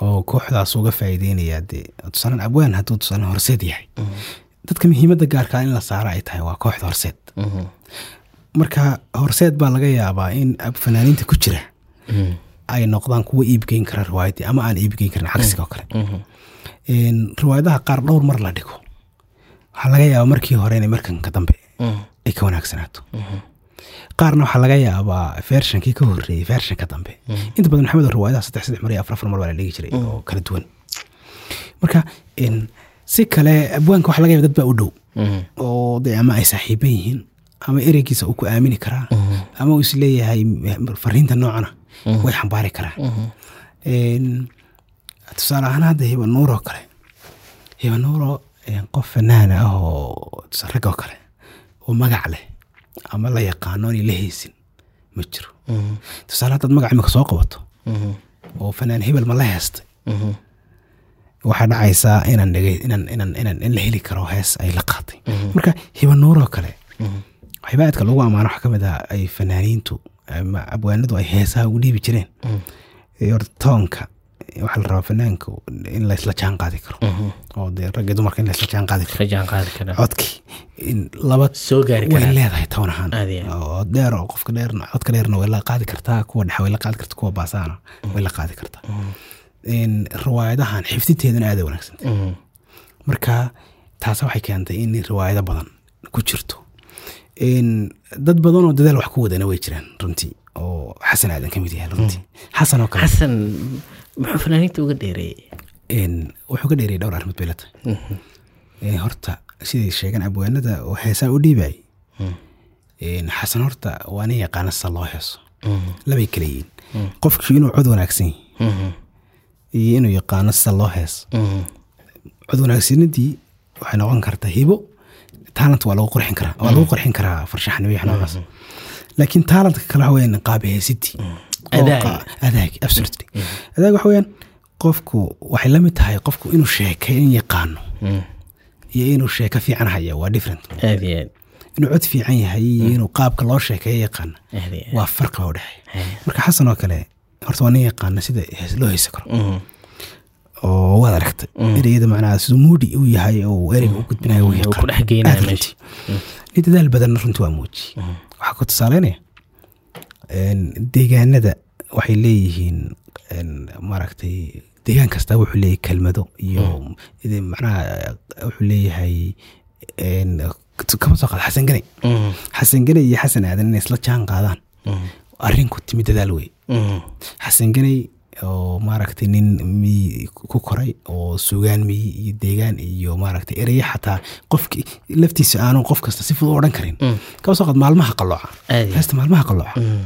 Oo kooxdaas uga faa'iideynaya dee tusaalan abwaan hadduu tusaalan horseed yahay dadka muhiimadda gaarka in la saara ay tahay waa kooxda horseed. Marka horseed baa laga yaabaa in fanaaniinta ku jira ay noqdaan kuwa iibgeyn kara riwaayaddii ama aan iibgeyn karin cagsiga oo kale. Een, riwaayadaha qaar dhowr mar la dhigo. Waxaa laga yaabaa markii hore inay markan ka dambe ay ka wanaagsanaato qaarna waxaa laga yaabaa fershankii ka horreeyey fershanka dambe. Inta badan maxamed riwaayadaha saddex saddex mar iyo afar afar mar baa la dhigi jiray oo kala duwan. Marka si kale abwaanka waxaa laga yaaba dad baa u dhow. Oo de ama ay saaxiiban yihiin ama ereygiisa uu ku aamini karaa ama uu is leeyahay fariinta noocana way xambaari karaa Een, tusaale ahaan hadda hiba nuur oo kale. Hiba nuuro een, qof fanaana ah oo tusa- rag oo kale oo magac leh ama la yaqaano inay la haysin ma jiro. Tusaale haddaad magac imika soo qabato oo fanaan hebel ma la heestay waxaa dhacaysaa inaan dhegey inaan inaan inaan in la heli karo hees ay la qaatay. Marka hiba nuuroo kale waxyaaba aadka lagu ammaano waxaa ka mid ah ay fanaaniintu ama abwaanadu ay heesaha ugu dhiibi jireen. Iyo horta toonka waxaa la rabaa fanaanka in laysla jaan qaadi karo. Oo dee ragga dumarka in laysla jaan qaadi karo. Codkii laba way leedahay toon ahaan. Oo dheer oo qofka dheerna codka dheerna way la qaadi kartaa kuwa dhexe way la qaadi kartaa kuwa baasaana way la qaadi kartaa riwaayadahan xifdinteedana aada wanaagsantay Mhm. marka taas waxay keentay in riwaayado badan ku jirto. Dad badan oo dadaal wax ku wadana way jiraan runtii oo xasan aadan ka mid yahay runtii xasan oo kale. Xasan muxuu fanaaniinta uga dheereeyey wuxuu ka dheeriyay dhowr arrimood bay la tahay. In horta siday sheegan abwaanada oo heesaa u dhiibay xasan horta waa nin yaqaana sida loo heeso labay kala yihiin. Qofkii inuu cod wanaagsan iyo inuu yaqaano sida loo heeso cod wanaagsanadii waxay noqon kartaa hibo talent waa lagu qurxin karaa waa lagu qurxin karaa farshaxnimo iyo noocaas laakiin talentka kale waxa weyaan qaab heesiti Adaag. absolutely. Adaag waxa weyaan qofku waxay la mid tahay qofku inuu sheekeyn yaqaano. Iyo inuu sheeko fiican haya waa different. Aad iyo aad. Inuu cod fiican yahay iyo inuu qaabka loo sheekeeyo yaqaano waa farqi baa udhexeeya marka xasan oo kale horta waa nin yaqaana sida loo heesi karo. Mhm. oo waad aragtay. Ereyada macnaha siduu muudi uu yahay oo ereyga u gudbinayo uu Uu yaqaan ku dhex geynayo Aad meesha. runtii. nin dadaal badanna runtii waa muuji waxaa ku tusaaleynaya deegaanada waxay leeyihiin maaragtay deegaan kasta wuxuu leeyahay kelmado iyo macnaha wuxuu leeyahay kama soo qaad xasan gane. Mm, xasan gane iyo xasan aadan inay isla jaan qaadaan. Mm, arrin ku timi dadaal wey mm, xasan ganey oo maaragtay nin miyi ku koray oo sugaan miyi iyo deegaan iyo maaragtay ereye xataa qofki laftiisa aanu qof kasta si fudud odhan karin. Mm. kaba soo qaad maalmaha qalooca. Heesta maalmaha qalooca. Mm,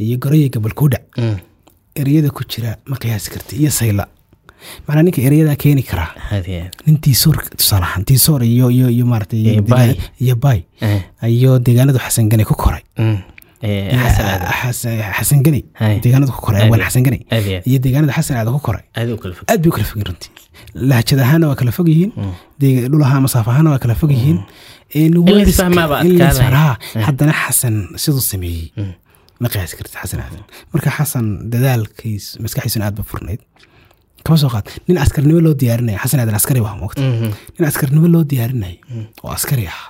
iyo goroya gabalkuudhac mm. ereyada ku jira ma qiyaasi karti iyo sayla. Macnaa ninka ereyadaa keeni karaa. Nin tiisoor tusaale ahaan tiisoor iyo iyo iyo maaragtay Iyo baay. iyo Eh, deegaanadu xasan ku koray xasan ganey Hay. deegaanadu ku koray awaan xasan ganey iyo deegaanada xasan aadan ku koray. Aad bay u kala fogyihin runtii. Lahjad ahaana waa kala fog yihiin. Dee- dhul ahaan masaafo ahaana waa kala fog yihiin. In la weliska- isfahmaaba in la adkaanaya. isfahmaa. haddana xasan siduu sameeyey. Ma qiyaasi kartid xasan aadan marka xasan dadaalkiis maskaxiisuna aad ba furnayd. Kama soo qaad. Nin askarnimo loo diyaarinaya xasan aadan askari waa moogta Mhm. nin askarnimo loo diyaarinayo oo askari ah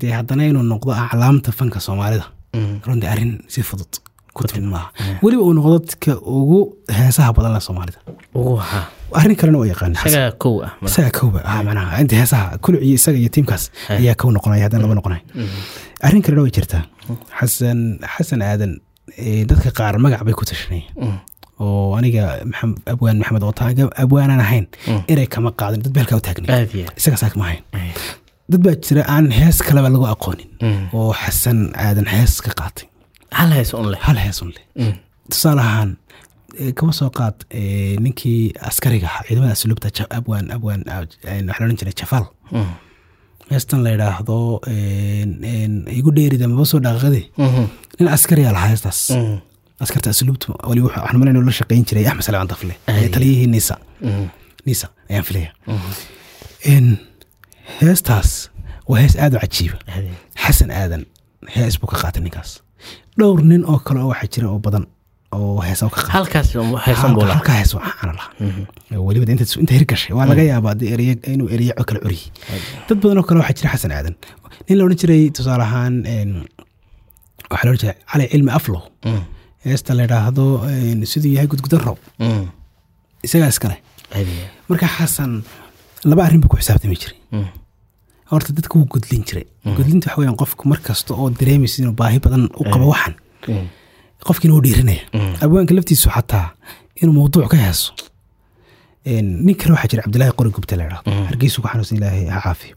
dee haddana inuu noqdo aclaamta fanka soomaalida. Mm. runtii arrin si fudud ku timid maaha. Weliba uu noqdo dadka ugu heesaha badan leh soomaalida. Arrin kalena waa yaqaan xasan. isaga kow ah kowba ah macnaha inta heesaha kulciyo isaga iyo tiimkaas ayaa kow noqonaya haddana laba noqonaya arrin kalena way jirtaa. Xasan xasan aadan eh, dadka qaar magac bay ku tashanayeen Mm. oo aniga abwaan maxamed oo abwaanaan ahayn. Erey kama qaadin dad beelkaa u aad. isaga saak ma ahayn. Ay. Dad baa jira aan hees kaleba lagu aqoonin. Mm. oo xasan aadan hees ka qaatay hal hees un leh. Hal hees Mm. tusaale ahaan kama soo qaad ninkii askariga ahaa ciidamada asluubta ja- abwaan abwaan ah, eh, waxaa odhan jiray jafaal Mm. heestan la yidhaahdo igu dheerida maba soo dhaqaqade Mhm. nin askariyaa lahaa heestaas. Askarta asluubta wali waxaan malayna la shaqayn jiray axmed salaaman dafle. Taliyihii nisa Mm. nisa ayaan filaya En, heestaas waa hees aad u cajiiba xasan aadan hees buu ka qaatay ninkaas. Dhowr nin oo kale oo waxaa jira oo badan oo heesa lahaa. weliba inta hirgashay waa laga dee ereye inuu ereye oo kale curiyey dad badan oo kale waxaa jira xasan aadan. Nin la odhan jiray tusaale ahaan waxaa la odhan jiray cali cilmi aflow. Mm. heesta la yidhaahdo siduu yahay gudgudan rob Mm. isagaa iskale marka xasan laba arrin buu ku xisaabtami jiray. Mm. horta dadka wuu gudlin jiray. Gudlinta waxa weyaan qofku mar kasta oo dareemaysa inuu baahi badan u qabo waxan. Mm. qofkiina wuu dhiiranaya abwaanka laftiisu xataa inuu mawduuc ka heeso nin kale waxaa jira cabdilaahi qori gubta la idhahdo hargeysu ku xanuunsan ilaahay ha caafiyo.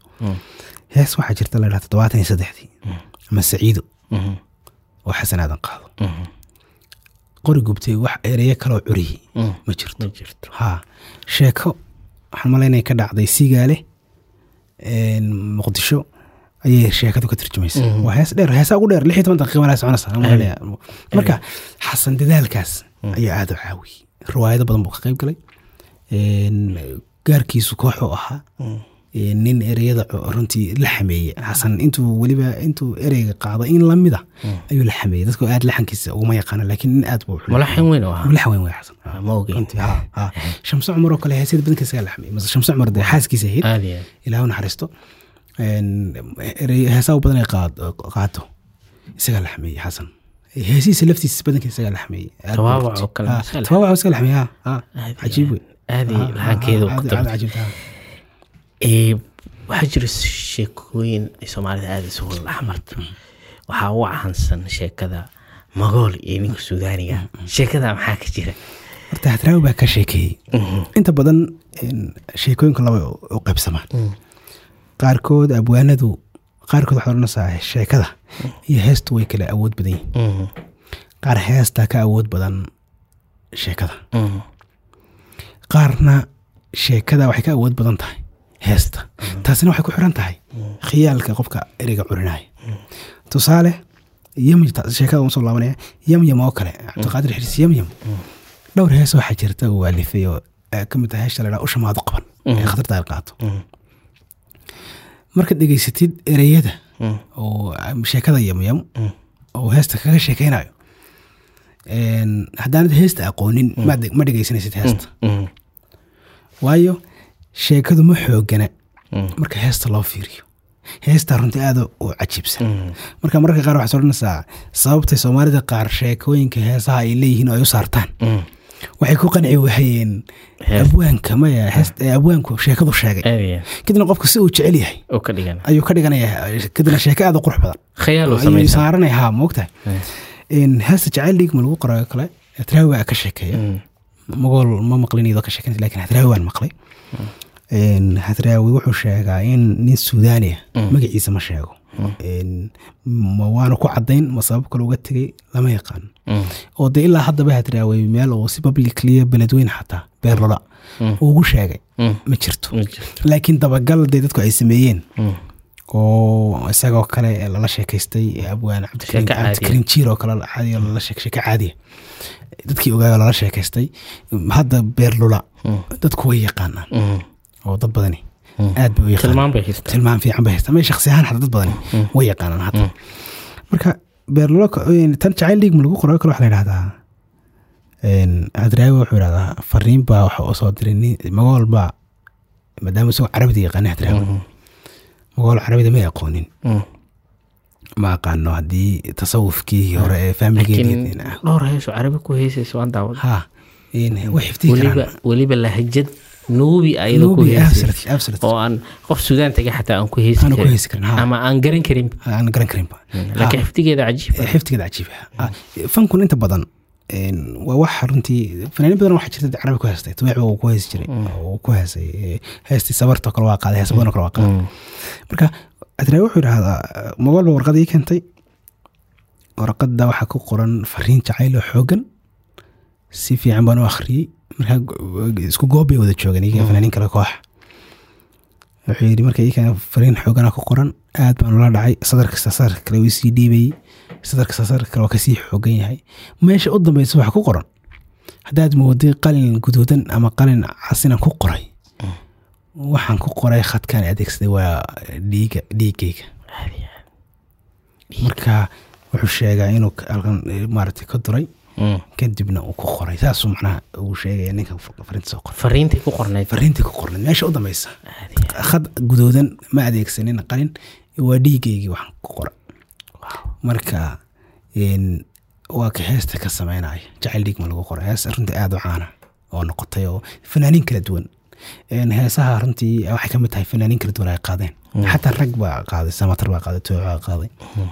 Hees waxaa jirta la idhahdo todobaatan iyo saddexdii. Ama saciido. Oo xasan aadan qaado. Qori gubtay wax ereyo kaloo curiyey ma jirto. Ha sheeko waxaan malaynaya ka dhacday siigaale en, muqdisho ayay sheekadu ka turjumaysa waa hees dheer heesaa ugu dheer lix iyo toban daqiiqa malaa soconaysa marka xasan dadaalkaas ayaa aada u caawiyey riwaayado badan buu ka qayb galay. Gaarkiisu kooxuu ahaa En, nin ereyada runtii la xameeyey. Xasan intuu weliba intuu ereyga qaado in lamida ayuu la xameeyey. Dadku aad laxankiisa uguma yaqaana laakiin nin aad buu u xulay. malaxin weyn oo ahaa. Mulaxa weyn wey xasan. Ah, cumar oo kale heesyada badankiisa la xameeyey. Shamse cumar dee xaaskiisa ahayd. Ilaahu naxariisto. Heesaa u badan qaato. Isagaa la xameeyey xasan. Heesihiisa laftiisa badankiisa isagaa la xameeyey. Ha, isagaa la xameeyey cajiib wey waxaa jira sheekooyin ay soomaalida aada isugu dhexmarto waxaa ugu caansan sheekada magool iyo ninka suudaaniga sheekada maxaa ka jira? Horta hadraawi baa ka sheekeeyey. Inta badan sheekooyinka laba u- qaybsamaan. Qaarkood abwaanadu qaarkood waxaad odhanaysaa sheekada iyo heestu way kala awood badan yihiin Mhm. qaar heestaa ka awood badan sheekada. Qaarna sheekada waxay ka awood badan tahay heesta. Taasina waxay ku xiran tahay khiyaalka qofka ereyga curinaya tusaale yam sheekada waan soo laabanaya yamyam oo kale cabdiqaadir xiris yamyam dhowr hees waxaa jirta uu alifay oo eh, ka mid ah heesha la dhaha usha maadu qaban ee khatarta ay qaato. Mhm. markaad dhegeysatid ereyada Mhm. oo um, sheekada yamyam oo heesta kaga sheekeynayo haddaanad heesta aqoonin ma dhegeysanaysid heesta. Waayo sheekadu ma xoogana Mhm. marka heesta loo fiiriyo. Heestaa runtii aada u cajiibsan. Marka mararka qaar waxaad odhanaysaa sababtay soomaalida qaar sheekooyinka heesaha ay leeyihiin oo ay u saartaan. Waxay ku qanci wahayeen abwaanka maya abwaanku sheekadu sheegay. Aadiya kadibna qofku si uu jecel yahay. Ayuu ka dhiganaya. Kadibna sheeko aada u qurux badan. Saaranaya haa moogtahay heesta jacayl dhiig ma lagu qorayo kale hadraawi baa ka sheekeeya magool ma maqlin iyadoo ka sheekanaysa laakiin hadraawi waan maqlay hadraawi wuxuu sheegaa in nin suudaani ah magaciisa ma sheego. Een, ma waana ku cadayn ma sabab kale uga tegay lama yaqaan. Oo de ilaa haddaba hadraawi meel uu si publicliya beledweyn xataa beerlola ugu sheegay ma jirto. Laakiin dabagal dee dadku ay sameeyeen. Oo isagoo kale lala sheekaystay abwaan cabdikariim jiir oo kale caadiya lala sheek sheeko caadiya dadkii ogaayo lala sheekaystay hadda beerlula dadku way yaqaanaan oo dad badani aad bay u yaqaanaan. Tilmaan fiican bay haystaa may shakhsi ahaan xataa dad badani way yaqaanaan hadda. Marka beerlula tan jacayl dhiig ma lagu qorayo kale waxaa la yidhahdaa hadraawi wuxuu yidhahdaa fariin baa waxa uu soo diray magool baa maadaama isagoo carabida yaqaana hadraawi magool carabida may aqoonin ma aqaano haddii tasawufkii hore ee faamiligeedii dhowr heeso carabi ku heesaysa waan daawad. Ha way weliba karaan. Weliba lahajad nuubi ayada ku Nubi, heesaysa absolutely, absolutely. oo aan qof suudaan taga xataa aan ku heesi karin. ama aan garan karin aan garan karinba laakiin xifdigeeda cajiib ah. xiftigeeda cajiib ah fankun inta badan waa wax runtii fanaanin badan waxaa jirta carabi ku heestay tubeec uu ku heesi jiray. Uu ku heesay ee, heestii sabartoo kale waa qaaday heesa badanoo kale waa qaaday. Marka adraawi wuxuu yidhahdaa magoolba warqad ii keentay. Warqadda waxaa ku qoran fariin jacayl oo xoogan si fiican baan u akhriyey isku goob bay wada joogeen iyaga fanaaniin kale koox. Wuxuu yidhi marka iyaga fariin xoogana ku qoran aad baan ula dhacay sadarka kale wuu sii kasta sadarka kale waa ka sii xoogan yahay. Meesha u dambeysa waxa ku qoran. Haddaad mooday qalin guduudan ama qalin casinan ku qoray waxaan ku qoray khadkaan adeegsaday waa dhiiga dhiigayga marka wuxuu sheegaa inuu ka- halkan eh, maaragtay ka duray Mm. Kadibna uu ku qoray. Saasuu macnaha uu sheegaya ninka fariinta soo qoray fariintii ku qornayd fariintii ku qornay. Meesha u dambeysa khad guduudan ma adeegsanin qalin. Waa dhiigaygii waxaan ku qora. Marka waa ka heesta ka sameynaya jacayl dhiig ma lagu qora hees runtii aada u caana oo noqotay oo fanaaniin kala duwan. Heesaha runtii waxay ka mid tahay fanaaniin kala duwan ay qaadeen. Xataa rag baa qaaday samatar baa qaaday tooco baa qaaday.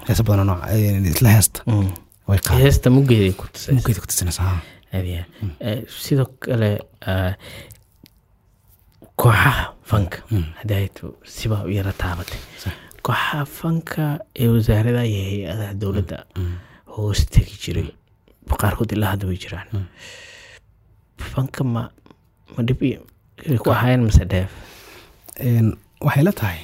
Heesa badanoo nooc een, isla heesta. Mm. Heesta muggeeday ku tusaysa muggeeda ku tusinaysa ha. Aadiya. Eh, sidoo kale kooxaha fanka hadaytu sibaa u yara taabatay kooxaha fanka ee wasaaradaha iyo hay'adaha dowladda hoos tegi jiray qaarkood ilaa hadda way jiraan fanka ma ma dhib ku ahaayeen mase dheef waxay la tahay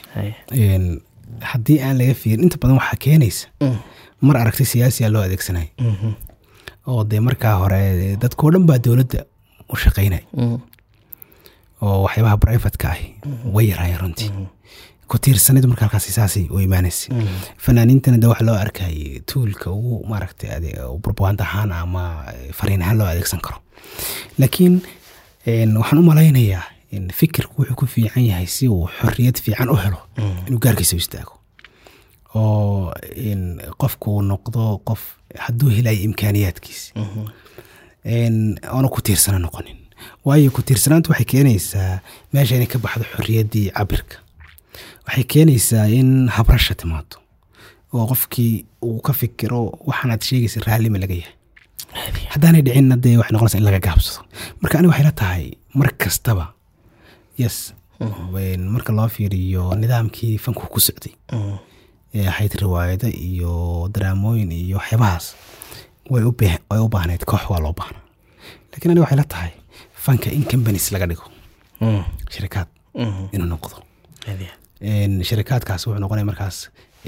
haddii aan laga fiirin inta badan waxaa keenaysa. Mm. mar aragti siyaasiya loo adeegsanay. Mhm. oo dee markaa hore dadkoo dhan baa dowladda u shaqaynay Mm. oo waxyaabaha brivatka ahi way yaraayeen runtii. Ku tiirsanid marka halkaasi saasay u imaanaysa. Fanaaniintana de waxa loo arkayay tuulka ugu maaragtay propaganda ahaan ama fariin ahaan loo adeegsan karo. Laakiin waxaan u malaynayaa fikirku wuxuu ku fiican yahay si uu xorriyad fiican u helo inuu gaarkiisa u istaago. Oo qofku uu noqdo qof hadduu helayo imkaaniyaadkiisa. Een, aanu ku tiirsana noqonin. Waayo ku tiirsanaanta waxay keenaysaa meesha inay ka baxdo xorriyaddii cabirka waxay keenaysaa in habrasha timaado oo qofkii uu ka fikiro waxaanaad sheegaysa raallima laga yahay. Haddaanay dhicinna dee waxay noqonaysaa in laga gaabsado. Marka aniga waxay la tahay mar kastaba yes marka loo fiiriyo nidaamkii fanku ku socday Mm. ee ahayd riwaayado iyo daraamooyin iyo waxyaabahaas way u baahnayd koox waa loo baahnaa laakiin aniga waxay la tahay fanka in companies laga dhigo Mm. shirikaad inuu noqdo shirikaadkaas wuxuu noqonaya markaas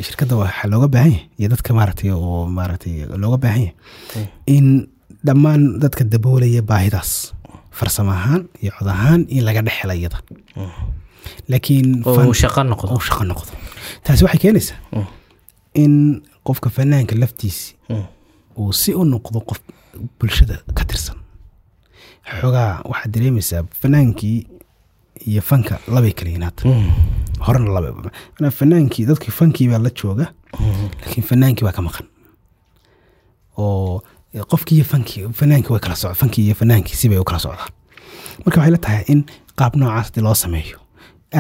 shirkadda waxaa looga baahan yahay iyo dadka maaragtay oo maaragtay looga baahan yahay in dhammaan dadka daboolaya baahidaas farsamo ahaan iyo cod ahaan in laga dhex hela iyada. Laakiin shaqo noqdo. oo shaqo noqdo. Taasi waxay keenaysaa in qofka fanaanka laftiisi uu si u noqdo qof bulshada ka tirsan. Xoogaa waxaad dareemaysaa fanaankii iyo fanka labay hadda Mm. horena laba fanaankii dadkii fankii baa la jooga laakiin fanaankii baa ka maqan. Oo qofkii iyo fankii fanaankii way kala socda fankii iyo fanaankii sibay u kala socdaan marka waxay la tahay in qaab noocaas haddii loo sameeyo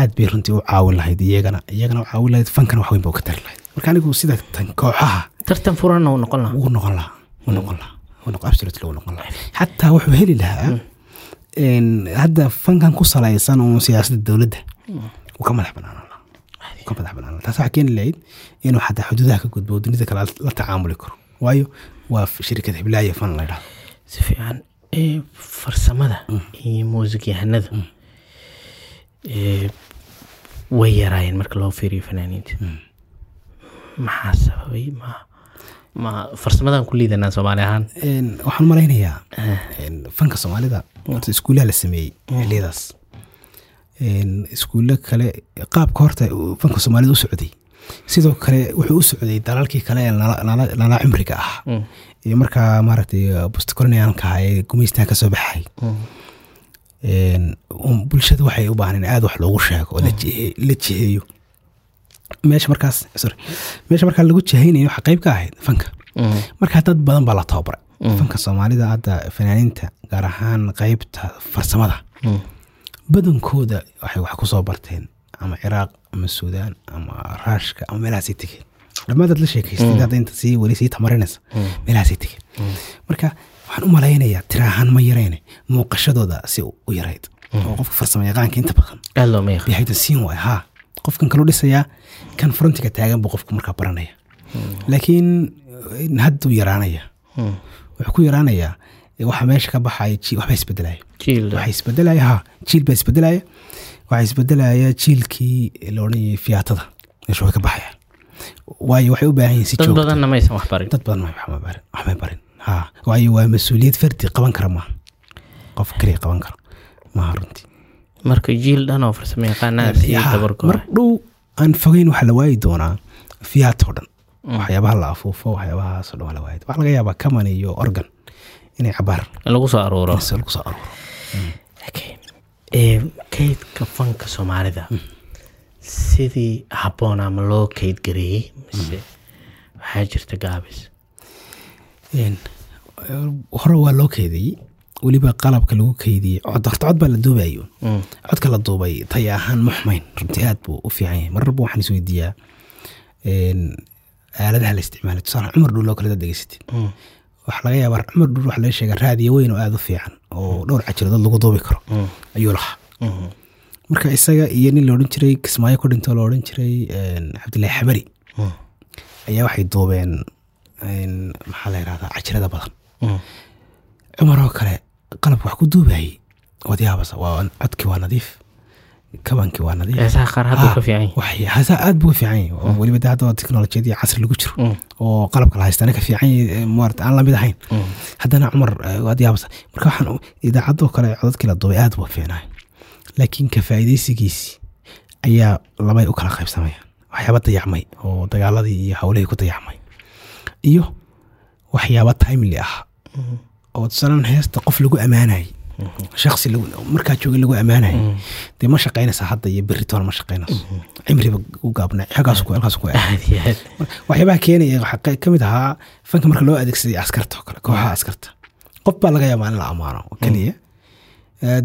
aad bay runtii u caawin lahayd iyagana iyagana u caawin lahayd fankana wax weyn ba u ka tari lahayd. Marka anigu sida tan kooxaha tartan furanna uu noqon lahaa. wuu noqon lahaa wuu noqon lahaa wuu noqon absolutely wuu noqon lahaa. Xataa wuxuu heli lahaa een, hadda fankan ku salaysan oo siyaasadda dowladda wuu ka madax banaan lahaa. Wuu ka madax banaan lahaa. Taas waxaa keeni lahayd inuu xataa xuduudaha ka gudbo dunida kale la tacaamuli karo. Waayo waa shirkad hiblaayo fan la yidhahdo si fiican farsamada iyo muusig yahanada ee way yaraayeen marka loo fiiriyo fanaaniinta. Maxaa sababay? Ma ma farsamadan ku liidanaa soomaali ahaan? Waxaan malaynayaa een, fanka soomaalida horta iskuulaha la sameeyey xiliyadaas iskuulo kale qaabka horta fanka soomaalida u socday sidoo kale wuxuu u socday dalalkii kale ee nala- nala cimriga ah. Iyo markaa maaragtay postcolonialka ah ee gumaystaha ka soo baxay. Een, um, bulshada waxay u baahan in aad wax loogu sheego oo la la jiheeyo meesha markaas sorry meesha markaa lagu jihaynayo waxaa qayb ka ahayd fanka. Marka dad badan baa la tababaray fanka soomaalida hadda fanaaniinta gaar ahaan qaybta farsamada. Badankooda waxay wax ku soo barteen ama ciraaq ama suudaan ama raashka ama meelahaasay tegeen dhammaadaad la sii weli sii tamarinaysa. Meelahaasay tegeen marka waxaan u malaynayaa tiraahaan ma yarayne muuqashadooda si u yarayd. Oo qofka farsamo yaqaanka inta badan. Siin waay haa qofkan kaloo dhisayaa kan frontiga taagan buu qofku markaa baranaya. Laakiin eh, hadduu yaraanaya. Wuxuu ku yaraanayaa eh, waxa meesha ka baxaya waxbaa isbedelaya waxaa isbedelaya ha. Jiil baa isbedelaya waxaa isbedelaya jiilkii la odhanayay fiyaatada. Meesha way ka baxaya waayo waxay u baahan yihiin si badanna maysan wax barin. Dad badan wax ma barin wax ma barin. Ha waayo waa mas'uuliyad fardi qaban kara maaha qof kaliya qaban karo maaha runtii marka jiil dhan oo farsamo dhow aan fogeyn waxaa la waayi doonaa fiyaatoo dhan. Waxyaabaha la afuufo waxyaabahaasoo dhan waa la waayi. Waxaa laga yaabaa kaman iyo organ inay cabaar in lagu soo aruuro. Lagu soo aruuro. Ee, kaydka fanka soomaalida. Sidii habboon ama loo kayd gareeyey mise waxaa jirta gaabis. Hore waa loo keediyey weliba qalabka lagu keydiyey cod horta cod baa la duubayo. Mm. codka la duubay taya ahaan ma xumayn. Runtii aad buu u fiican yahay. Mararba waxaan isweydiiyaa aaladaha la isticmaalay tusaale cumar dhuul oo kale dad degeysatid Mm. waxaa laga yaabaa cumar dhuul waxa laga sheega raadiyo weyn oo aada u fiican oo dhowr cajiradood lagu duubi karo Mm. ayuu lahaa Mhm. marka isaga iyo nin la odhan jiray kismaayo ku dhintoo la odhan jiray een, cabdilaahi xamari Mm. ayaa waxay duubeen een, maxaa la yidhahdaa cajirada badan Mm. cumar oo kale qalabka wax ku duubayay wadyaabasa waa codkii waa nadiif kabankii waa nadiif. Heesaha qaar hadduu Ha, ka fiican yahay waxay- hasa aad buu ka fiican yahay oo weliba de hadda teknolojiyad iyo casri lagu jiro. Mm. oo qalabka la haystana ka fiican yahay ee, maarata aan la mid ahayn. Mm. haddana cumar waad yaabasa. Marka waxaan idaacadoo kale codadkii la duubay aad buu fiicnaay laakiin ka faa'iidaysigiisii ayaa labay u kala qaybsamayaan waxyaaba dayacmay oo dagaaladii iyo howlihii ku dayacmay. Iyo waxyaaba timely ah. Oo tusaalen heesta qof lagu ammaanayay shaksi markaa jooga lagu ammaanayay dee ma shaqaynaysa hadda iyo beritoona ma shaqaynayso cimriba u aad waxyaabaha keenaya waxaa ka- ka mid ahaa fanka marka loo adeegsaday askarta oo kale kooxaha askarta qof baa laga yaabaa in la ammaano keliya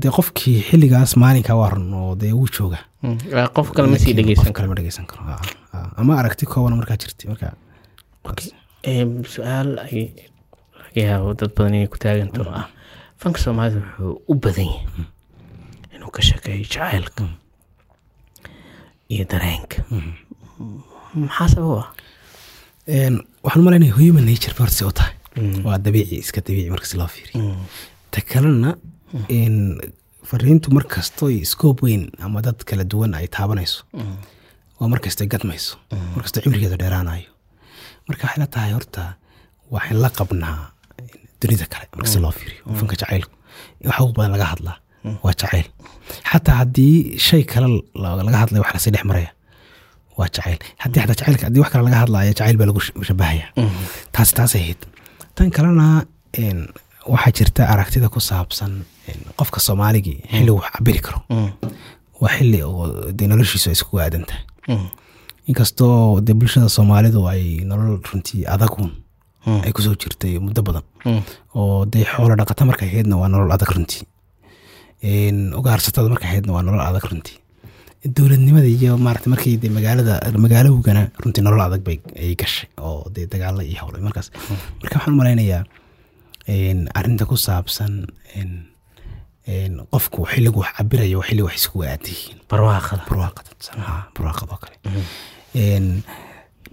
dee qofkii xilligaas maalinka waran oo dee wuu jooga. Waa qof kale ma sii dhegeysan kale ma dhegeysan karo ama aragti kooban markaa jirti marka Ee, su'aal ay laga yaabo dad badan inay ku taaganto ah fanka soomaalida wuxuu u badan yahay inuu ka sheekeeyo jacaylka iyo dareenka maxaa sabab ah waxaan u malaynaya human nature ba horta si u tahay waa dabiici iska dabiici marka si loo fiiriyo. Ta kalena in fariintu markastoy scope weyn ama dad kala duwan ay taabanayso. Waa markastay gadmayso. Markastoo cimrigeeda dheeraanayo. Marka waxay la tahay horta waxaan la qabnaa dunida kale marka si loo fiiriyo oo fanka jacaylku. Waxa ugu badan laga hadlaa waa jacayl. Xataa haddii shay kale la- laga hadlay wax la sii dhex maraya waa jacayl. Haddii xataa jacaylka haddii wax kale laga hadlaya jacayl baa lagu sh- shabahaya. Taas taasay ahayd tan kalena waxaa jirta aragtida ku saabsan qofka soomaaligii xilligu wax cabiri karo. Waa xili oo dee noloshiisu ay iskugu aadan tahay. Inkastoo dee bulshada soomaalidu ay nolol runtii adagun ay ku soo jirtay muddo badan oo dee xoolo dhaqata markay ahaydna waa nolol adag runtii ugaarsatada markay ahaydna waa nolol adag runtii dowladnimada iyo maarata markii de magaalada magaalowgana runtii nolol adag bay ay gashay oo dee dagaalo iyo howla markaas marka waxaan umalaynayaa arrinta ku saabsan qofku xilligu wax cabirayo waa xilli wax iskugu aadayihiin barwaaqada barwaaqada barwaaqada oo kale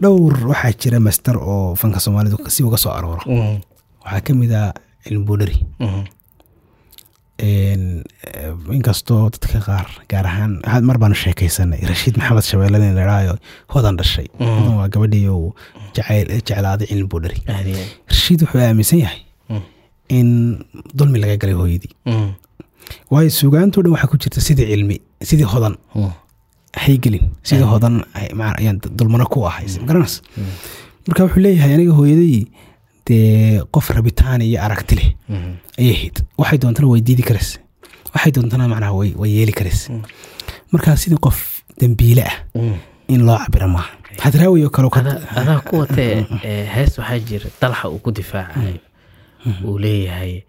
dhowr waxaa jira master oo fanka soomaalidu si uga soo arooro. Waxaa ka mid ah cilmi buudhari inkastoo dadka qaar gaar ahaan mar baanu sheekaysanay rashiid maxamed shabeelle nin ladhaayo hodan dhashay. Hodan waa gabadhii uu jeclaaday cilmi buudhari rashiid wuxuu aaminsan yahay in dulmi laga galay hooyadii. Waayo sugaanto dhan waxaa ku jirta sidii cilmi sidii hodan haygelin sidii hodan dulmano ku ahay garanas marka wuxuu leeyahay aniga hooyadii dee qof rabitaan iyo aragti leh ayay ahayd. Waxay doontana way diidi karays waxay doontana macnaha way yeeli karays markaa sidii qof dembiile ah in loo cabiro maaha hadraawi oo kale adaa ku watee hees waxaa jira dalaxa uu ku difaacayo uu leeyahay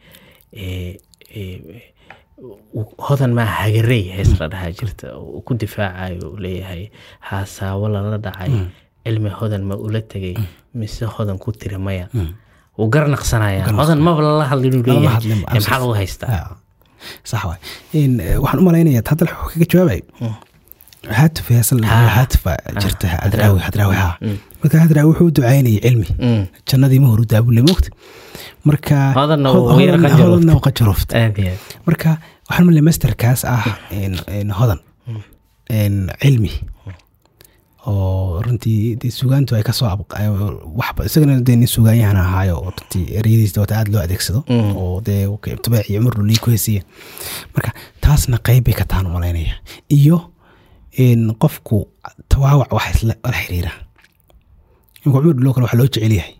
hodan maa hagarey hees la dhahaa jirta uu ku difaacayo uu leeyahay. Haasaawo lala dhacay. Cilmi hodan ma ula tegay mise hodan ku tiri maya. Wuu garnaqsanaya hodan maba lala hadlin uu leeyahay maxaa lagu haystaa? Sax waay. Waxaan u malaynayaa hadda wuxuu kaga jawaabay. Haatif heesal haatifa jirta hadraawi hadraawi haa marka hadraawi wuxuu u ducaynayay cilmi. Jannadii ma horu daabule moogta marka hodanna qajaroofta marka waxaan malay masterkaas ah hodan. Cilmi. Oo runtii de sugaantu ay ka soo waxba isagana dee nin sugaanyahan ahaayo oo runtii ereyadiisa wata aada loo adeegsado. Oo dee tabeec iyo marlu lii ku heesiye marka taasna qeyb bay ka tahan u malaynaya. Iyo qofku tawaawac wax la xiriira imka cumar dhuloo kale waxaa loo jecel yahay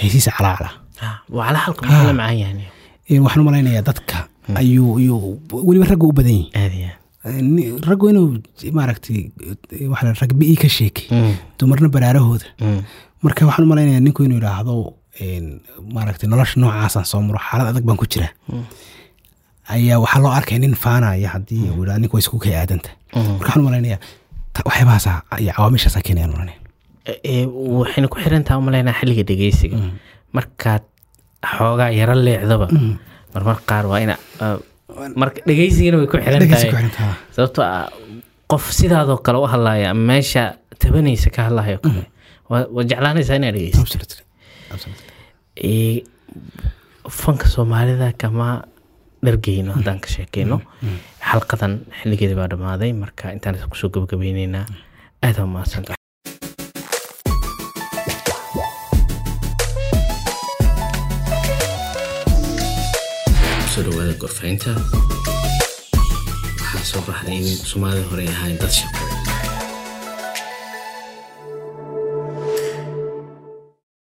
heesiisa calaacala waxaan u malaynayaa dadka ayuu ayuu weliba ragga u badan yihiin raggu inuu maaragtay waa rag bi ka sheekay. Dumarna baraarahooda. Marka waxaan u malaynayaa ninku inuu yidhaahdo maaragtay nolosha noocaasaan soo maro xaalad adag baan ku jiraa ayaa waxaa loo arkaya nin faanaya haddii uu yidhahdo ninku way isku kay aadanta marka waxaan u malaynayaa waxyaabahaasa iyo cawaamishaasa keenayaan malanaya waxayna ku xirantaha u malaynaa xilliga dhegeysiga. Markaad xoogaa yaro leecdaba marmar qaar waa ina marka dhegeysigana way ku xiran tahay sababtoo ah qof sidaadoo kale u hadlaya ama meesha tabanaysa ka hadlayo kale waa jeclaanaysaa inaad dhegeysato fanka soomaalida kama dhargeyno haddaan ka sheekeyno. Xalqadan xilligeeda baa dhammaaday. Marka intaan ku soo gabagabeyneynaa aada umahadsanta ku soo dhawaada gorfaynta waxaa soo baxday in soomaalida hore ahayn dad shaqo